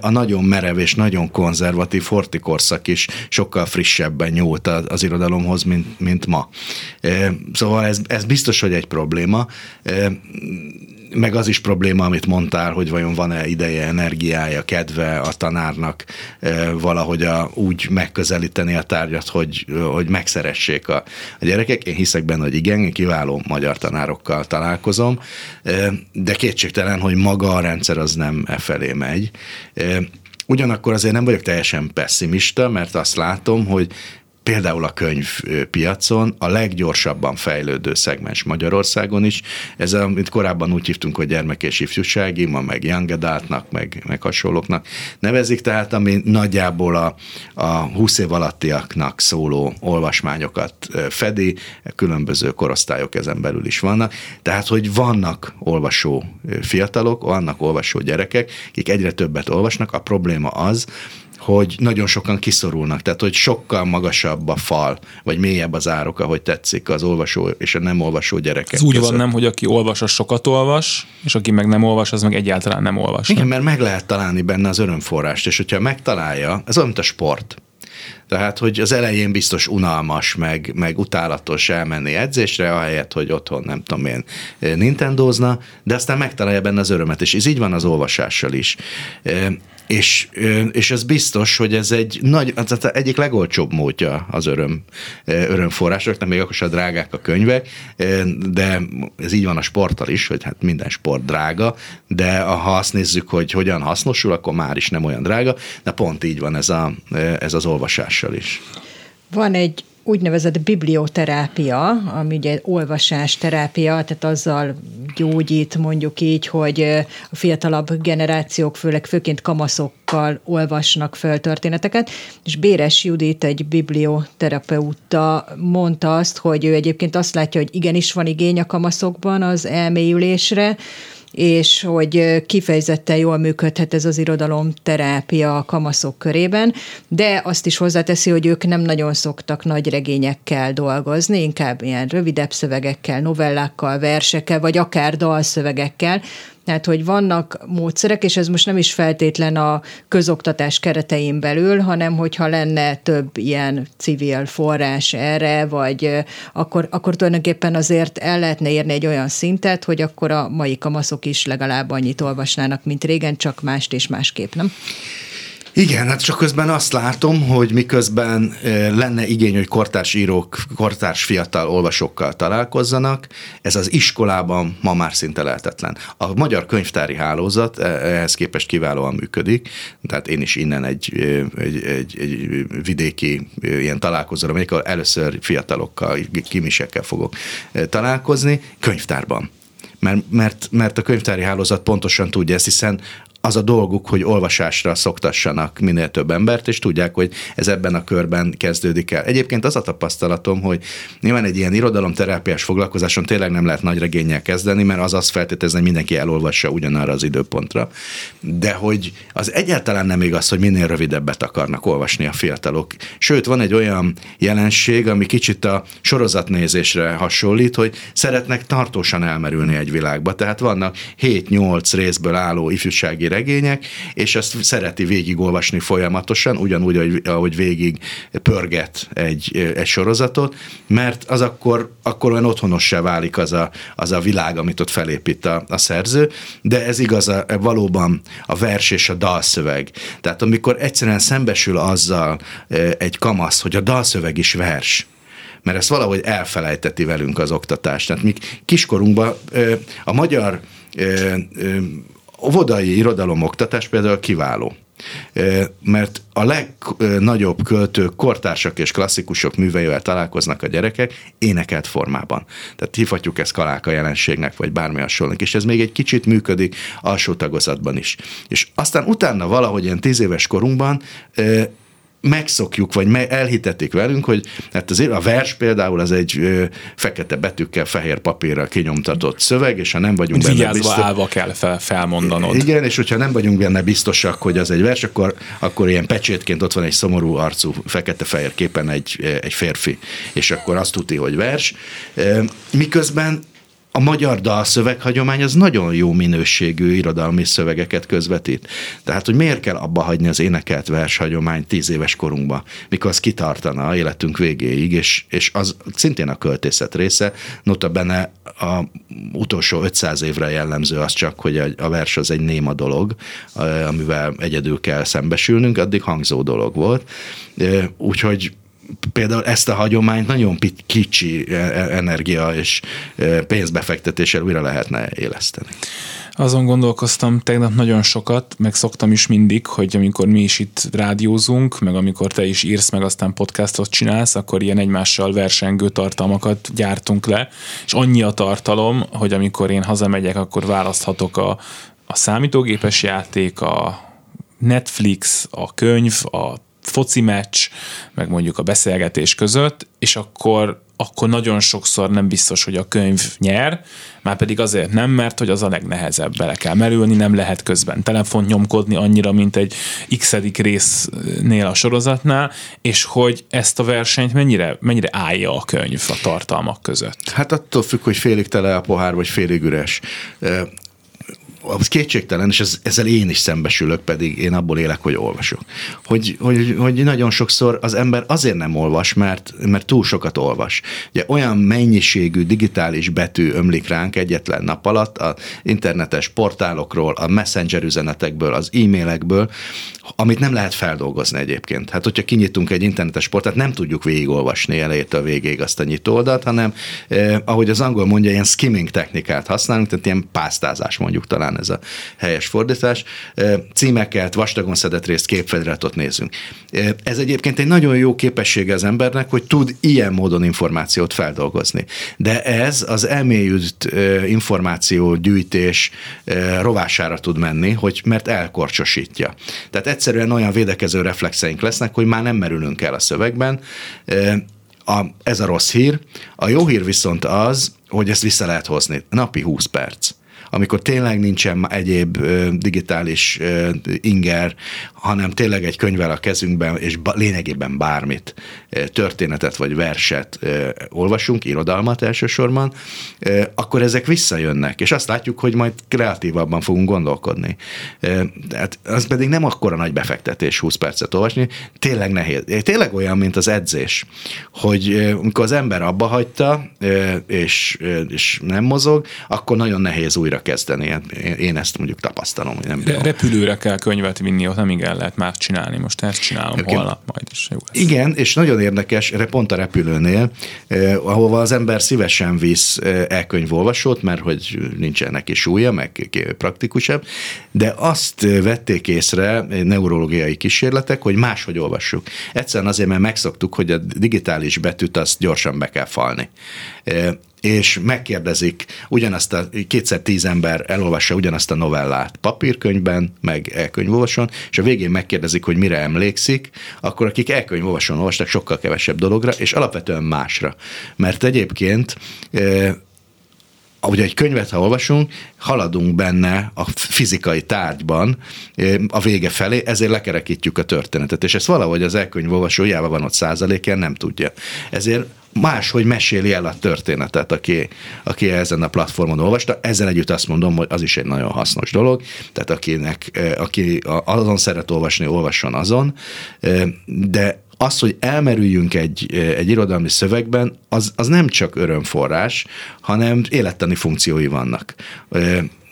a nagyon merev és nagyon konzervatív hortikorszak is sokkal frissebben nyúlt az, az irodalomhoz, mint, mint ma. Szóval ez, ez biztos, hogy egy probléma meg az is probléma, amit mondtál, hogy vajon van-e ideje, energiája, kedve a tanárnak valahogy a, úgy megközelíteni a tárgyat, hogy, hogy megszeressék a, a gyerekek. Én hiszek benne, hogy igen, kiváló magyar tanárokkal találkozom, de kétségtelen, hogy maga a rendszer az nem e felé megy. Ugyanakkor azért nem vagyok teljesen pessimista, mert azt látom, hogy például a könyvpiacon a leggyorsabban fejlődő szegmens Magyarországon is. Ez, amit korábban úgy hívtunk, hogy gyermek és ifjúsági, ma meg young adultnak, meg, meg hasonlóknak nevezik, tehát ami nagyjából a, a 20 év alattiaknak szóló olvasmányokat fedi, különböző korosztályok ezen belül is vannak. Tehát, hogy vannak olvasó fiatalok, vannak olvasó gyerekek, akik egyre többet olvasnak, a probléma az, hogy nagyon sokan kiszorulnak, tehát hogy sokkal magasabb a fal, vagy mélyebb az árok, ahogy tetszik az olvasó és a nem olvasó gyerekek Ez úgy között. van nem, hogy aki olvas, az sokat olvas, és aki meg nem olvas, az meg egyáltalán nem olvas. Igen, mert meg lehet találni benne az örömforrást, és hogyha megtalálja, ez olyan, mint a sport. Tehát, hogy az elején biztos unalmas, meg, meg utálatos elmenni edzésre, ahelyett, hogy otthon nem tudom én nintendózna, de aztán megtalálja benne az örömet, és ez így van az olvasással is. És, és ez biztos, hogy ez egy nagy, az egyik legolcsóbb módja az öröm, örömforrásoknak, még akkor sem drágák a könyvek, de ez így van a sporttal is, hogy hát minden sport drága, de ha azt nézzük, hogy hogyan hasznosul, akkor már is nem olyan drága, de pont így van ez, a, ez az olvasással is. Van egy úgynevezett biblioterápia, ami ugye olvasás terápia, tehát azzal gyógyít mondjuk így, hogy a fiatalabb generációk, főleg főként kamaszokkal olvasnak föl történeteket, és Béres Judit, egy biblioterapeuta mondta azt, hogy ő egyébként azt látja, hogy igenis van igény a kamaszokban az elmélyülésre, és hogy kifejezetten jól működhet ez az irodalom terápia a kamaszok körében, de azt is hozzáteszi, hogy ők nem nagyon szoktak nagy regényekkel dolgozni, inkább ilyen rövidebb szövegekkel, novellákkal, versekkel, vagy akár dalszövegekkel, tehát, hogy vannak módszerek, és ez most nem is feltétlen a közoktatás keretein belül, hanem hogyha lenne több ilyen civil forrás erre, vagy akkor, akkor tulajdonképpen azért el lehetne érni egy olyan szintet, hogy akkor a mai kamaszok is legalább annyit olvasnának, mint régen, csak mást és másképp, nem? Igen, hát csak közben azt látom, hogy miközben lenne igény, hogy kortárs írók, kortárs fiatal olvasókkal találkozzanak, ez az iskolában ma már szinte lehetetlen. A magyar könyvtári hálózat e, ehhez képest kiválóan működik, tehát én is innen egy, egy, egy, egy vidéki ilyen találkozóra amikor először fiatalokkal, kimisekkel fogok találkozni, könyvtárban mert, mert, mert a könyvtári hálózat pontosan tudja ezt, hiszen az a dolguk, hogy olvasásra szoktassanak minél több embert, és tudják, hogy ez ebben a körben kezdődik el. Egyébként az a tapasztalatom, hogy nyilván egy ilyen irodalomterápiás foglalkozáson tényleg nem lehet nagy regényel kezdeni, mert az azt feltételezni, hogy mindenki elolvassa ugyanarra az időpontra. De hogy az egyáltalán nem igaz, hogy minél rövidebbet akarnak olvasni a fiatalok. Sőt, van egy olyan jelenség, ami kicsit a sorozatnézésre hasonlít, hogy szeretnek tartósan elmerülni egy világba. Tehát vannak 7-8 részből álló ifjúsági regények, és ezt szereti végigolvasni folyamatosan, ugyanúgy, ahogy, ahogy végig pörget egy, egy sorozatot, mert az akkor, akkor olyan otthonossá válik az a, az a világ, amit ott felépít a, a szerző, de ez igaz a, valóban a vers és a dalszöveg. Tehát amikor egyszerűen szembesül azzal e, egy kamasz, hogy a dalszöveg is vers, mert ezt valahogy elfelejteti velünk az oktatás. Tehát mi kiskorunkban e, a magyar e, óvodai irodalomoktatás például kiváló mert a legnagyobb költők, kortársak és klasszikusok műveivel találkoznak a gyerekek énekelt formában. Tehát hívhatjuk ezt kaláka jelenségnek, vagy bármi hasonlók, és ez még egy kicsit működik alsó tagozatban is. És aztán utána valahogy ilyen tíz éves korunkban megszokjuk, vagy elhitetik velünk, hogy hát azért a vers például az egy ö, fekete betűkkel, fehér papírra kinyomtatott szöveg, és ha nem vagyunk benne Vigyázva biztos... állva kell fel, felmondanod. Igen, és hogyha nem vagyunk benne biztosak, hogy az egy vers, akkor, akkor ilyen pecsétként ott van egy szomorú arcú, fekete-fehér képen egy, egy férfi, és akkor azt tudti, hogy vers. Miközben a magyar dalszöveghagyomány az nagyon jó minőségű irodalmi szövegeket közvetít. Tehát, hogy miért kell abba hagyni az énekelt vershagyomány tíz éves korunkba, mikor az kitartana a életünk végéig, és, és az szintén a költészet része, benne a utolsó 500 évre jellemző az csak, hogy a, a vers az egy néma dolog, amivel egyedül kell szembesülnünk, addig hangzó dolog volt. Úgyhogy például ezt a hagyományt nagyon kicsi e, e, energia és e, pénzbefektetéssel újra lehetne éleszteni. Azon gondolkoztam tegnap nagyon sokat, meg szoktam is mindig, hogy amikor mi is itt rádiózunk, meg amikor te is írsz, meg aztán podcastot csinálsz, akkor ilyen egymással versengő tartalmakat gyártunk le, és annyi a tartalom, hogy amikor én hazamegyek, akkor választhatok a, a számítógépes játék, a Netflix, a könyv, a foci meccs, meg mondjuk a beszélgetés között, és akkor, akkor nagyon sokszor nem biztos, hogy a könyv nyer, már pedig azért nem, mert hogy az a legnehezebb, bele kell merülni, nem lehet közben telefon nyomkodni annyira, mint egy x résznél a sorozatnál, és hogy ezt a versenyt mennyire, mennyire állja a könyv a tartalmak között. Hát attól függ, hogy félig tele a pohár, vagy félig üres az kétségtelen, és ez, ezzel én is szembesülök, pedig én abból élek, hogy olvasok. Hogy, hogy, hogy nagyon sokszor az ember azért nem olvas, mert, mert túl sokat olvas. Ugye olyan mennyiségű digitális betű ömlik ránk egyetlen nap alatt a internetes portálokról, a messenger üzenetekből, az e-mailekből, amit nem lehet feldolgozni egyébként. Hát, hogyha kinyitunk egy internetes portát, nem tudjuk végigolvasni elejétől végéig azt a nyitóoldat, hanem eh, ahogy az angol mondja, ilyen skimming technikát használunk, tehát ilyen pásztázás mondjuk talán ez a helyes fordítás. Címeket, vastagon szedett részt, képfeliratot nézünk. Ez egyébként egy nagyon jó képessége az embernek, hogy tud ilyen módon információt feldolgozni. De ez az elmélyült információgyűjtés rovására tud menni, hogy mert elkorcsosítja. Tehát egyszerűen olyan védekező reflexeink lesznek, hogy már nem merülünk el a szövegben. A, ez a rossz hír. A jó hír viszont az, hogy ezt vissza lehet hozni. Napi 20 perc amikor tényleg nincsen egyéb digitális inger, hanem tényleg egy könyvvel a kezünkben, és lényegében bármit történetet vagy verset olvasunk, irodalmat elsősorban, akkor ezek visszajönnek, és azt látjuk, hogy majd kreatívabban fogunk gondolkodni. Tehát az pedig nem akkora nagy befektetés 20 percet olvasni, tényleg nehéz. Tényleg olyan, mint az edzés, hogy amikor az ember abba hagyta, és, és nem mozog, akkor nagyon nehéz újra kezdeni. Hát én ezt mondjuk tapasztalom, hogy nem De repülőre kell könyvet vinni, ott nem igen lehet már csinálni. Most ezt csinálom holnap majd is. Jó lesz. Igen, és nagyon érdekes, pont a repülőnél, eh, ahova az ember szívesen visz eh, elkönyvolvasót, mert hogy nincsen neki súlya, meg praktikusabb, de azt vették észre neurológiai kísérletek, hogy máshogy olvassuk. Egyszerűen azért, mert megszoktuk, hogy a digitális betűt azt gyorsan be kell falni és megkérdezik ugyanazt a kétszer tíz ember elolvassa ugyanazt a novellát papírkönyvben, meg elkönyvolvason, és a végén megkérdezik, hogy mire emlékszik, akkor akik elkönyvolvason olvastak sokkal kevesebb dologra, és alapvetően másra. Mert egyébként ahogy egy könyvet, ha olvasunk, haladunk benne a fizikai tárgyban a vége felé, ezért lekerekítjük a történetet, és ezt valahogy az elkönyv olvasójában van ott százalékén, nem tudja. Ezért máshogy meséli el a történetet, aki, aki ezen a platformon olvasta. Ezzel együtt azt mondom, hogy az is egy nagyon hasznos dolog, tehát akinek, aki azon szeret olvasni, olvasson azon, de az, hogy elmerüljünk egy, egy irodalmi szövegben, az, az nem csak örömforrás, hanem élettani funkciói vannak.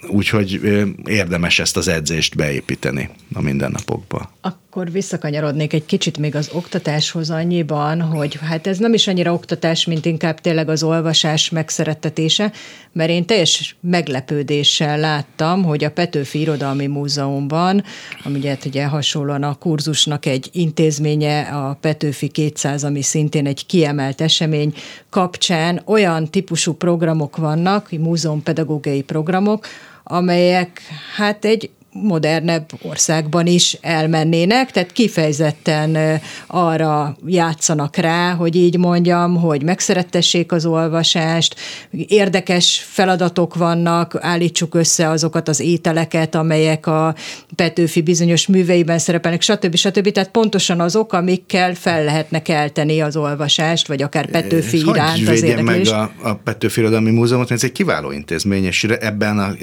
Úgyhogy érdemes ezt az edzést beépíteni a mindennapokba. Akkor visszakanyarodnék egy kicsit még az oktatáshoz annyiban, hogy hát ez nem is annyira oktatás, mint inkább tényleg az olvasás megszerettetése, mert én teljes meglepődéssel láttam, hogy a Petőfi Irodalmi Múzeumban, ami ugye, ugye hasonlóan a kurzusnak egy intézménye, a Petőfi 200, ami szintén egy kiemelt esemény kapcsán olyan típusú programok vannak, múzeumpedagógiai programok, amelyek hát egy modernebb országban is elmennének, tehát kifejezetten arra játszanak rá, hogy így mondjam, hogy megszerettessék az olvasást, érdekes feladatok vannak, állítsuk össze azokat az ételeket, amelyek a Petőfi bizonyos műveiben szerepelnek, stb. stb. Tehát pontosan azok, amikkel fel lehetne kelteni az olvasást, vagy akár Petőfi Hogy iránt az érdeklést. meg a, a Petőfi Irodalmi Múzeumot, ez egy kiváló intézmény, és ebben a,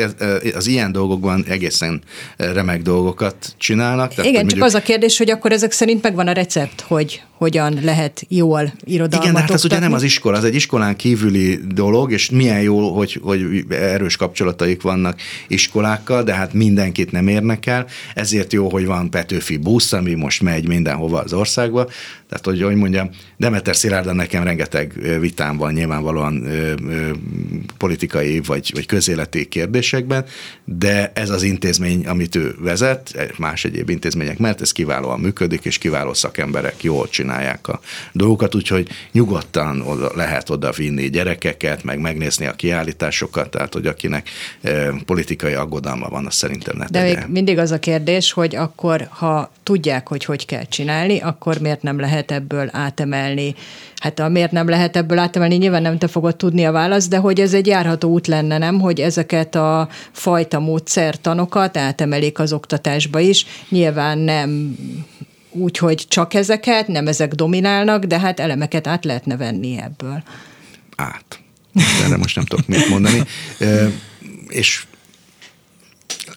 az ilyen dolgokban egészen remek dolgokat csinálnak. Tehát, Igen, csak mondjuk... az a kérdés, hogy akkor ezek szerint megvan a recept, hogy hogyan lehet jól irodalmat Igen, hát ez ugye nem az iskola, az egy iskolán kívüli dolog, és milyen jó, hogy, hogy erős kapcsolataik vannak iskolákkal, de hát mindenkit nem érnek el, ezért jó, hogy van Petőfi busz, ami most megy mindenhova az országba, tehát, hogy, hogy mondjam, Demeter Szilárdan nekem rengeteg vitám van nyilvánvalóan ö, ö, politikai vagy, vagy közéleti kérdésekben, de ez az intézmény, amit ő vezet, más egyéb intézmények mert ez kiválóan működik, és kiváló szakemberek jól csinálják a dolgokat, úgyhogy nyugodtan oda, lehet oda vinni gyerekeket, meg megnézni a kiállításokat, tehát, hogy akinek ö, politikai aggodalma van, az szerintem ne De tegye. még mindig az a kérdés, hogy akkor, ha tudják, hogy hogy kell csinálni, akkor miért nem lehet lehet ebből átemelni. Hát a miért nem lehet ebből átemelni, nyilván nem te fogod tudni a választ, de hogy ez egy járható út lenne, nem? Hogy ezeket a fajta módszertanokat átemelik az oktatásba is. Nyilván nem úgy, hogy csak ezeket, nem ezek dominálnak, de hát elemeket át lehetne venni ebből. Át. De most nem tudok mit mondani. és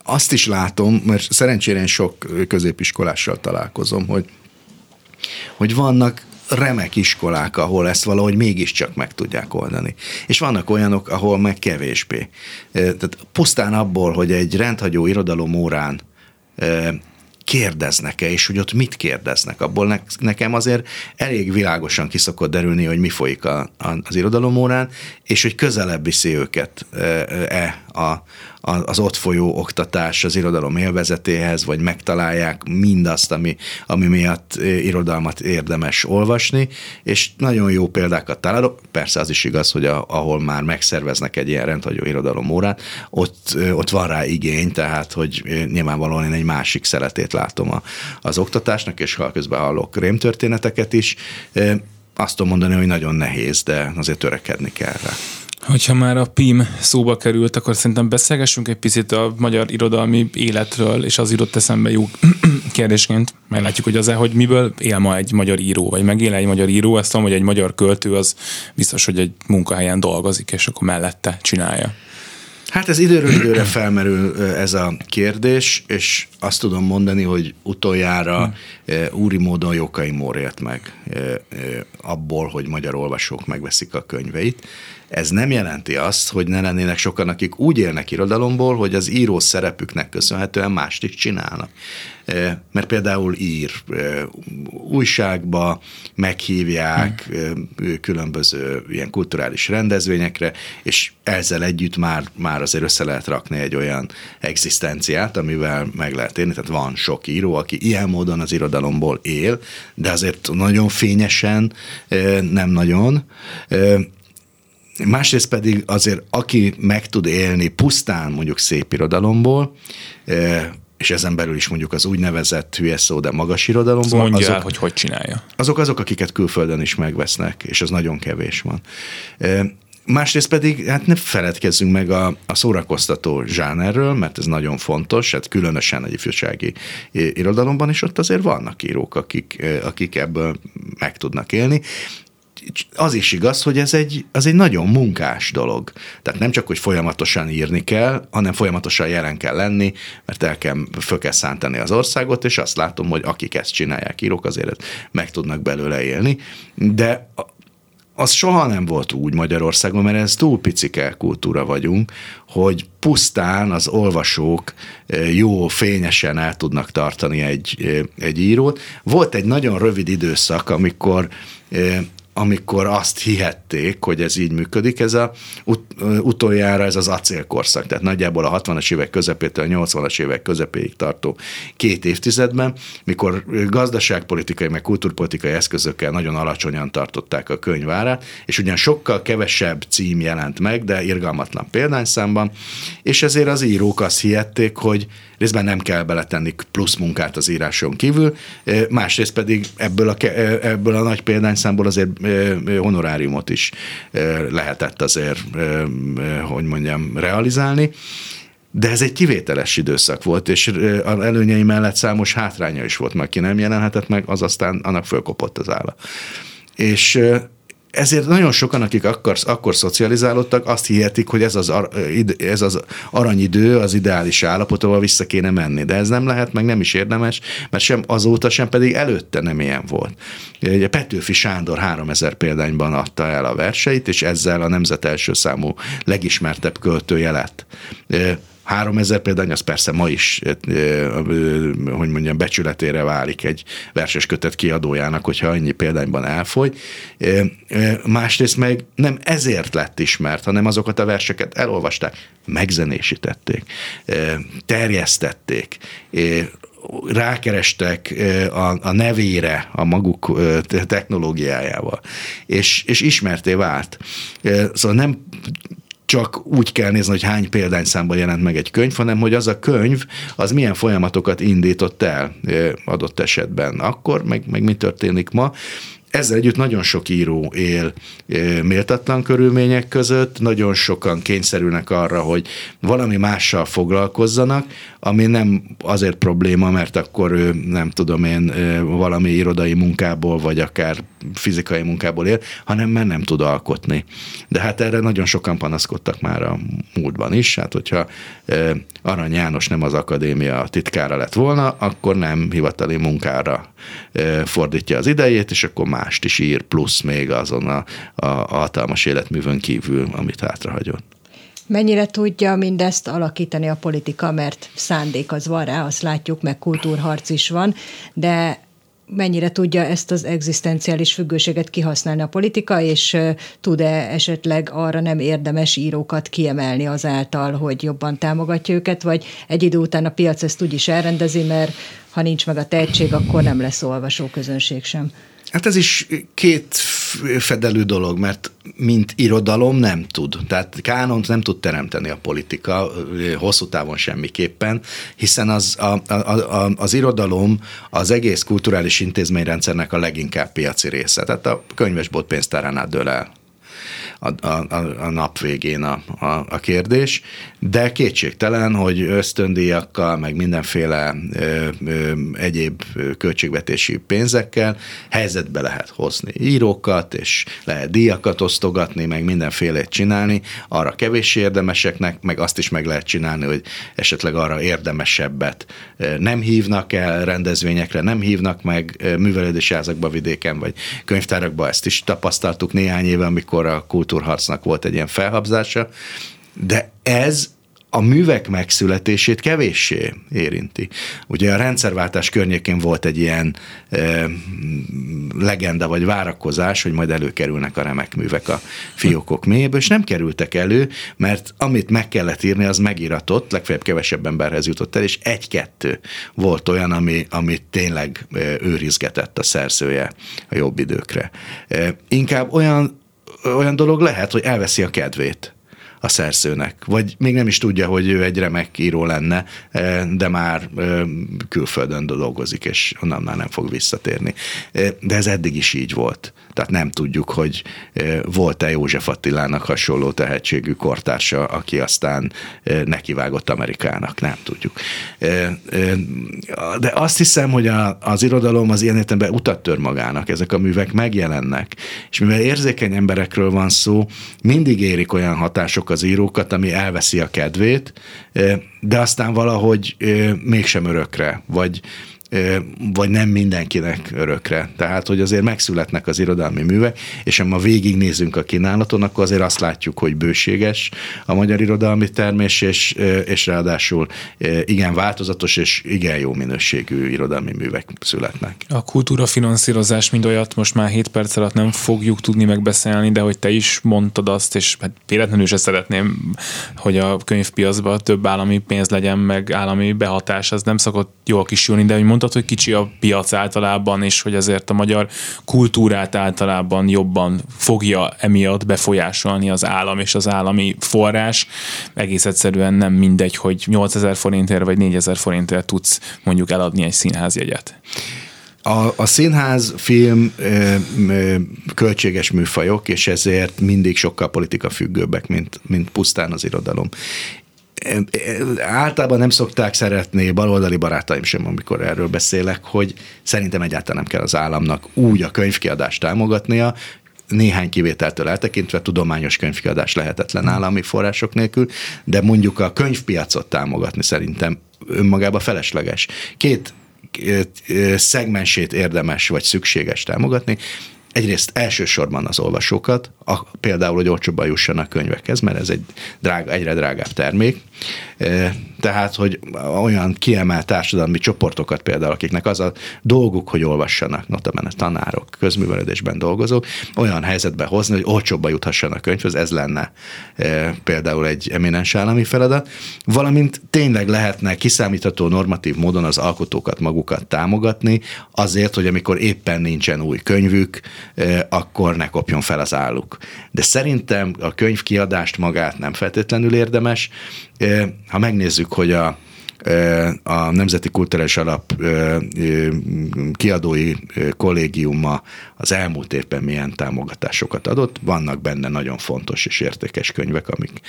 azt is látom, mert szerencsére én sok középiskolással találkozom, hogy hogy vannak remek iskolák, ahol ezt valahogy mégiscsak meg tudják oldani. És vannak olyanok, ahol meg kevésbé. Tehát pusztán abból, hogy egy rendhagyó irodalom órán kérdeznek-e, és hogy ott mit kérdeznek. Abból nekem azért elég világosan kiszokott derülni, hogy mi folyik a, a, az irodalomórán, és hogy közelebb viszi őket e, a, az ott folyó oktatás az irodalom élvezetéhez, vagy megtalálják mindazt, ami, ami miatt irodalmat érdemes olvasni, és nagyon jó példákat találok. Persze az is igaz, hogy a, ahol már megszerveznek egy ilyen rendhagyó irodalom órát, ott, ott van rá igény, tehát hogy nyilvánvalóan én egy másik szeretét látom a, az oktatásnak, és ha közben hallok rémtörténeteket is, azt tudom mondani, hogy nagyon nehéz, de azért törekedni kell rá. Hogyha már a PIM szóba került, akkor szerintem beszélgessünk egy picit a magyar irodalmi életről, és az írott eszembe jó kérdésként. Meglátjuk, hogy az-e, hogy miből él ma egy magyar író, vagy megél egy magyar író. Azt tudom, hogy egy magyar költő az biztos, hogy egy munkahelyen dolgozik, és akkor mellette csinálja. Hát ez időről időre felmerül ez a kérdés, és azt tudom mondani, hogy utoljára úri módon Jókai Mór élt meg abból, hogy magyar olvasók megveszik a könyveit. Ez nem jelenti azt, hogy ne lennének sokan, akik úgy élnek irodalomból, hogy az író szerepüknek köszönhetően mást is csinálnak. Mert például ír újságba, meghívják hmm. különböző ilyen kulturális rendezvényekre, és ezzel együtt már, már azért össze lehet rakni egy olyan egzisztenciát, amivel meg lehet élni. Tehát van sok író, aki ilyen módon az irodalomból él, de azért nagyon fényesen nem nagyon. Másrészt pedig azért, aki meg tud élni pusztán mondjuk szép irodalomból, eh, és ezen belül is mondjuk az úgynevezett hülye szó, de magas irodalomból. mondja azok, el, hogy hogy csinálja. Azok azok, akiket külföldön is megvesznek, és az nagyon kevés van. Eh, másrészt pedig, hát ne feledkezzünk meg a, a szórakoztató zsánerről, mert ez nagyon fontos, hát különösen egy ifjúsági irodalomban, és ott azért vannak írók, akik, eh, akik ebből meg tudnak élni az is igaz, hogy ez egy, az egy nagyon munkás dolog. Tehát nem csak, hogy folyamatosan írni kell, hanem folyamatosan jelen kell lenni, mert el kell, föl kell szántani az országot, és azt látom, hogy akik ezt csinálják, írók, azért meg tudnak belőle élni. De az soha nem volt úgy Magyarországon, mert ez túl picike kultúra vagyunk, hogy pusztán az olvasók eh, jó, fényesen el tudnak tartani egy, eh, egy írót. Volt egy nagyon rövid időszak, amikor eh, amikor azt hihették, hogy ez így működik, ez a ut, utoljára ez az acélkorszak, tehát nagyjából a 60-as évek közepétől a 80-as évek közepéig tartó két évtizedben, mikor gazdaságpolitikai, meg kulturpolitikai eszközökkel nagyon alacsonyan tartották a könyvárát, és ugyan sokkal kevesebb cím jelent meg, de irgalmatlan példányszámban, és ezért az írók azt hihették, hogy részben nem kell beletenni plusz munkát az íráson kívül, másrészt pedig ebből a, ebből a nagy példányszámból azért honoráriumot is lehetett azért, hogy mondjam, realizálni. De ez egy kivételes időszak volt, és az előnyei mellett számos hátránya is volt, mert ki nem jelenhetett meg, az aztán annak fölkopott az álla. És ezért nagyon sokan, akik akkor, akkor szocializálódtak, azt hihetik, hogy ez az, ez az aranyidő, az ideális állapot, ahol vissza kéne menni. De ez nem lehet, meg nem is érdemes, mert sem azóta, sem pedig előtte nem ilyen volt. Ugye Petőfi Sándor 3000 példányban adta el a verseit, és ezzel a nemzet első számú legismertebb költője lett. 3000 példány, az persze ma is, hogy mondjam, becsületére válik egy verses kötet kiadójának, hogyha annyi példányban elfogy. Másrészt meg nem ezért lett ismert, hanem azokat a verseket elolvasták, megzenésítették, terjesztették, rákerestek a, a nevére, a maguk technológiájával, és, és ismerté vált. Szóval nem csak úgy kell nézni, hogy hány példányszámban jelent meg egy könyv, hanem hogy az a könyv, az milyen folyamatokat indított el adott esetben akkor, meg, meg mi történik ma. Ezzel együtt nagyon sok író él méltatlan körülmények között, nagyon sokan kényszerülnek arra, hogy valami mással foglalkozzanak, ami nem azért probléma, mert akkor ő nem tudom én valami irodai munkából, vagy akár fizikai munkából él, hanem mert nem tud alkotni. De hát erre nagyon sokan panaszkodtak már a múltban is, hát hogyha Arany János nem az akadémia titkára lett volna, akkor nem hivatali munkára fordítja az idejét, és akkor mást is ír, plusz még azon a, a hatalmas életművön kívül, amit hátrahagyott. Mennyire tudja mindezt alakítani a politika, mert szándék az van rá, azt látjuk, meg kultúrharc is van, de mennyire tudja ezt az egzisztenciális függőséget kihasználni a politika, és tud-e esetleg arra nem érdemes írókat kiemelni azáltal, hogy jobban támogatja őket, vagy egy idő után a piac ezt úgy is elrendezi, mert ha nincs meg a tehetség, akkor nem lesz olvasóközönség sem. Hát ez is két fedelő dolog, mert mint irodalom nem tud. Tehát kánont nem tud teremteni a politika, hosszú távon semmiképpen, hiszen az, a, a, a, az irodalom az egész kulturális intézményrendszernek a leginkább piaci része. Tehát a könyvesbolt pénztáránál dől el a, a, a nap végén a, a, a kérdés, de kétségtelen, hogy ösztöndíjakkal, meg mindenféle ö, ö, egyéb költségvetési pénzekkel helyzetbe lehet hozni írókat, és lehet díjakat osztogatni, meg mindenfélét csinálni, arra kevés érdemeseknek, meg azt is meg lehet csinálni, hogy esetleg arra érdemesebbet nem hívnak el rendezvényekre, nem hívnak meg művelődési házakba vidéken, vagy könyvtárakba, ezt is tapasztaltuk néhány éve, amikor a kultúrharcnak volt egy ilyen felhabzása, de ez a művek megszületését kevéssé érinti. Ugye a rendszerváltás környékén volt egy ilyen e, legenda vagy várakozás, hogy majd előkerülnek a remek művek a fiókok mélyéből, és nem kerültek elő, mert amit meg kellett írni, az megíratott, legfeljebb kevesebb emberhez jutott el, és egy-kettő volt olyan, ami, ami tényleg őrizgetett a szerzője a jobb időkre. E, inkább olyan olyan dolog lehet, hogy elveszi a kedvét a szerzőnek. Vagy még nem is tudja, hogy ő egy remek író lenne, eh, de már eh, külföldön dolgozik, és onnan már nem fog visszatérni. Eh, de ez eddig is így volt. Tehát nem tudjuk, hogy volt-e József Attilának hasonló tehetségű kortársa, aki aztán nekivágott Amerikának. Nem tudjuk. De azt hiszem, hogy az irodalom az ilyen értelemben utat tör magának. Ezek a művek megjelennek. És mivel érzékeny emberekről van szó, mindig érik olyan hatások az írókat, ami elveszi a kedvét, de aztán valahogy mégsem örökre, vagy vagy nem mindenkinek örökre. Tehát, hogy azért megszületnek az irodalmi művek, és ha ma végignézünk a kínálaton, akkor azért azt látjuk, hogy bőséges a magyar irodalmi termés, és, és ráadásul igen változatos és igen jó minőségű irodalmi művek születnek. A kultúra finanszírozás mind olyat most már 7 perc alatt nem fogjuk tudni megbeszélni, de hogy te is mondtad azt, és hát véletlenül se szeretném, hogy a könyvpiacban több állami pénz legyen, meg állami behatás, az nem szokott jól kisülni, de hogy mondtad, hogy kicsi a piac általában, és hogy ezért a magyar kultúrát általában jobban fogja emiatt befolyásolni az állam és az állami forrás. Egész egyszerűen nem mindegy, hogy 8000 forintért vagy 4000 forintért tudsz mondjuk eladni egy színházjegyet. A, a színház, film ö, ö, költséges műfajok, és ezért mindig sokkal politika függőbbek, mint, mint pusztán az irodalom általában nem szokták szeretni, baloldali barátaim sem, amikor erről beszélek, hogy szerintem egyáltalán nem kell az államnak úgy a könyvkiadást támogatnia, néhány kivételtől eltekintve tudományos könyvkiadás lehetetlen állami források nélkül, de mondjuk a könyvpiacot támogatni szerintem önmagában felesleges. Két szegmensét érdemes vagy szükséges támogatni egyrészt elsősorban az olvasókat, a, például, hogy olcsóbban jussanak könyvekhez, mert ez egy drága, egyre drágább termék, tehát, hogy olyan kiemelt társadalmi csoportokat például, akiknek az a dolguk, hogy olvassanak, notabene tanárok, közművelődésben dolgozók, olyan helyzetbe hozni, hogy olcsóbban juthassanak könyvhöz, ez lenne például egy eminens állami feladat, valamint tényleg lehetne kiszámítható normatív módon az alkotókat magukat támogatni, azért, hogy amikor éppen nincsen új könyvük, akkor ne kopjon fel az álluk. De szerintem a könyvkiadást magát nem feltétlenül érdemes, ha megnézzük, hogy a a Nemzeti Kulturális Alap kiadói kollégiuma az elmúlt évben milyen támogatásokat adott. Vannak benne nagyon fontos és értékes könyvek, amik,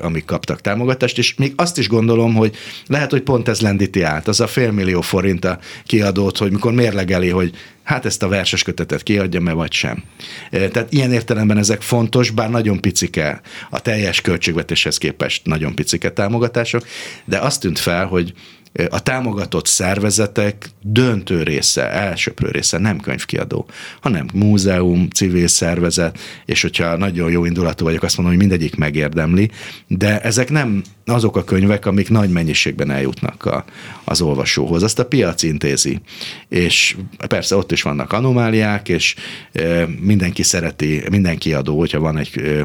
amik kaptak támogatást, és még azt is gondolom, hogy lehet, hogy pont ez lendíti át, az a félmillió forint a kiadót, hogy mikor mérlegeli, hogy hát ezt a verses kötetet kiadja, mert vagy sem. Tehát ilyen értelemben ezek fontos, bár nagyon picike a teljes költségvetéshez képest nagyon picike támogatások, de azt tűnt fel, hogy a támogatott szervezetek döntő része, elsőprő része nem könyvkiadó, hanem múzeum, civil szervezet, és hogyha nagyon jó indulatú vagyok, azt mondom, hogy mindegyik megérdemli, de ezek nem azok a könyvek, amik nagy mennyiségben eljutnak a, az olvasóhoz. Azt a piac intézi. És persze ott is vannak anomáliák, és mindenki szereti, mindenki adó, hogyha van egy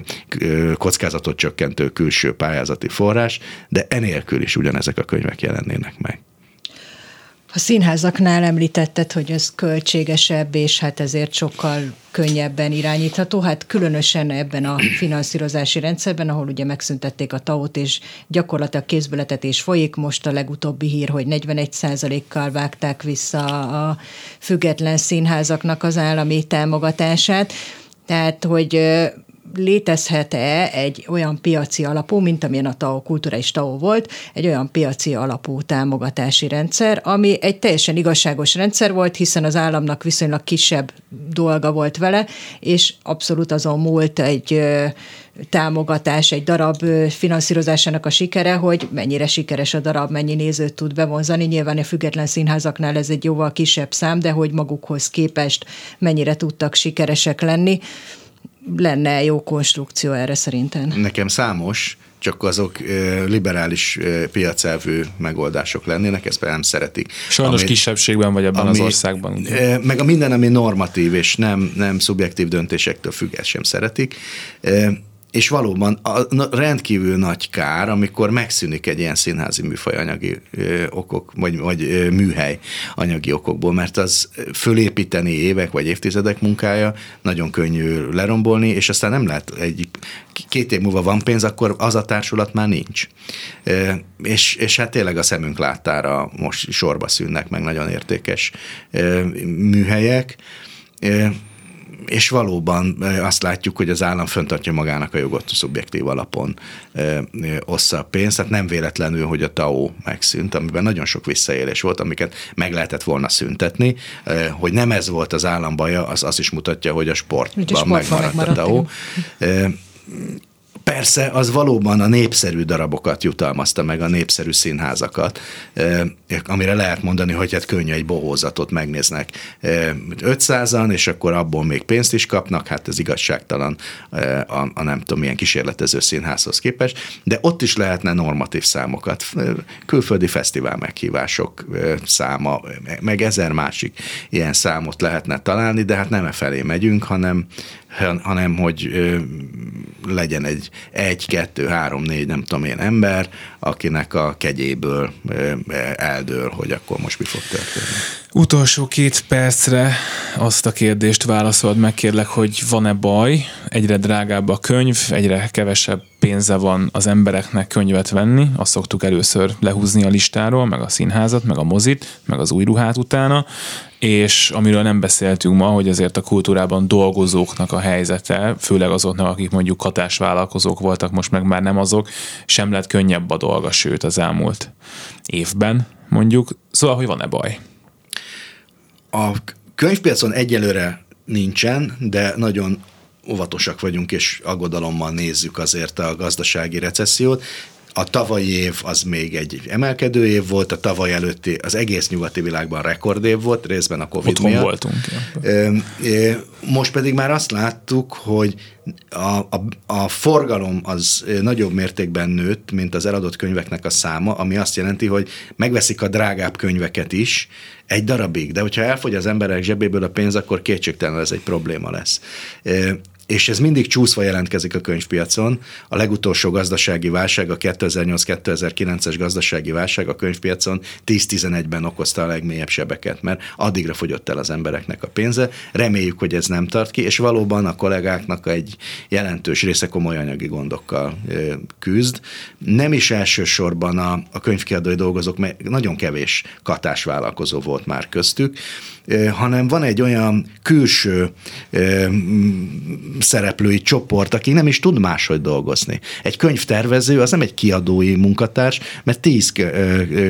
kockázatot csökkentő külső pályázati forrás, de enélkül is ugyanezek a könyvek jelennének meg. A színházaknál említetted, hogy ez költségesebb, és hát ezért sokkal könnyebben irányítható. Hát különösen ebben a finanszírozási rendszerben, ahol ugye megszüntették a TAO-t, és gyakorlatilag kézbeletetés folyik. Most a legutóbbi hír, hogy 41 kal vágták vissza a független színházaknak az állami támogatását. Tehát, hogy létezhet-e egy olyan piaci alapú, mint amilyen a TAO, kulturális TAO volt, egy olyan piaci alapú támogatási rendszer, ami egy teljesen igazságos rendszer volt, hiszen az államnak viszonylag kisebb dolga volt vele, és abszolút azon múlt egy támogatás, egy darab finanszírozásának a sikere, hogy mennyire sikeres a darab, mennyi nézőt tud bevonzani. Nyilván a független színházaknál ez egy jóval kisebb szám, de hogy magukhoz képest mennyire tudtak sikeresek lenni lenne jó konstrukció erre szerintem. Nekem számos, csak azok liberális piacelvű megoldások lennének, ezt nem szeretik. Sajnos ami, kisebbségben vagy ebben ami, az országban. Ugye? Meg a minden, ami normatív és nem, nem szubjektív döntésektől függ, ezt sem szeretik és valóban a rendkívül nagy kár, amikor megszűnik egy ilyen színházi műfaj anyagi okok, vagy, vagy műhely anyagi okokból, mert az fölépíteni évek vagy évtizedek munkája nagyon könnyű lerombolni, és aztán nem lehet egy két év múlva van pénz, akkor az a társulat már nincs. És, és hát tényleg a szemünk láttára most sorba szűnnek meg nagyon értékes műhelyek és valóban azt látjuk, hogy az állam föntartja magának a jogot szubjektív alapon ossza a pénzt, tehát nem véletlenül, hogy a TAO megszűnt, amiben nagyon sok visszaélés volt, amiket meg lehetett volna szüntetni. Hogy nem ez volt az állam baja, az azt is mutatja, hogy a sportban megmaradt, megmaradt a TAO. Persze, az valóban a népszerű darabokat jutalmazta meg, a népszerű színházakat, amire lehet mondani, hogy hát könnyű egy bohózatot megnéznek. 500-an, és akkor abból még pénzt is kapnak, hát ez igazságtalan a, a nem tudom milyen kísérletező színházhoz képest, de ott is lehetne normatív számokat, külföldi fesztivál meghívások száma, meg ezer másik ilyen számot lehetne találni, de hát nem e felé megyünk, hanem hanem hogy legyen egy egy, kettő, három, négy, nem tudom én ember, akinek a kegyéből eldől, hogy akkor most mi fog történni. Utolsó két percre azt a kérdést válaszold meg, kérlek, hogy van-e baj, egyre drágább a könyv, egyre kevesebb pénze van az embereknek könyvet venni, azt szoktuk először lehúzni a listáról, meg a színházat, meg a mozit, meg az új ruhát utána, és amiről nem beszéltünk ma, hogy azért a kultúrában dolgozóknak a helyzete, főleg azoknak, akik mondjuk hatásvállalkozók voltak, most meg már nem azok, sem lett könnyebb a dolga, sőt az elmúlt évben mondjuk. Szóval, hogy van-e baj? A könyvpiacon egyelőre nincsen, de nagyon óvatosak vagyunk, és aggodalommal nézzük azért a gazdasági recessziót. A tavalyi év az még egy emelkedő év volt, a tavaly előtti az egész nyugati világban rekordév volt, részben a Covid Otthon miatt. voltunk. Most pedig már azt láttuk, hogy a, a, a forgalom az nagyobb mértékben nőtt, mint az eladott könyveknek a száma, ami azt jelenti, hogy megveszik a drágább könyveket is egy darabig, de hogyha elfogy az emberek zsebéből a pénz, akkor kétségtelenül ez egy probléma lesz és ez mindig csúszva jelentkezik a könyvpiacon. A legutolsó gazdasági válság, a 2008-2009-es gazdasági válság a könyvpiacon 10-11-ben okozta a legmélyebb sebeket, mert addigra fogyott el az embereknek a pénze. Reméljük, hogy ez nem tart ki, és valóban a kollégáknak egy jelentős része komoly anyagi gondokkal küzd. Nem is elsősorban a, a könyvkiadói dolgozók, mert nagyon kevés katásvállalkozó volt már köztük, hanem van egy olyan külső szereplői csoport, aki nem is tud máshogy dolgozni. Egy könyvtervező az nem egy kiadói munkatárs, mert tíz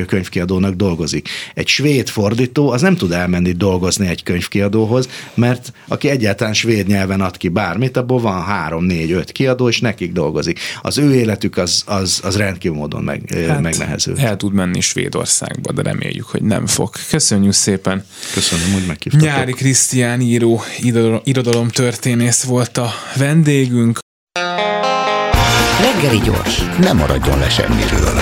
könyvkiadónak dolgozik. Egy svéd fordító az nem tud elmenni dolgozni egy könyvkiadóhoz, mert aki egyáltalán svéd nyelven ad ki bármit, abból van három, négy, öt kiadó, és nekik dolgozik. Az ő életük az, az, az rendkívül módon meg, hát, megnehezül. El tud menni Svédországba, de reméljük, hogy nem fog. Köszönjük szépen. Köszönöm, hogy meghívtatok. Nyári Krisztián író, irodalom történész volt a vendégünk. Reggeli gyors, nem maradjon le semmiről.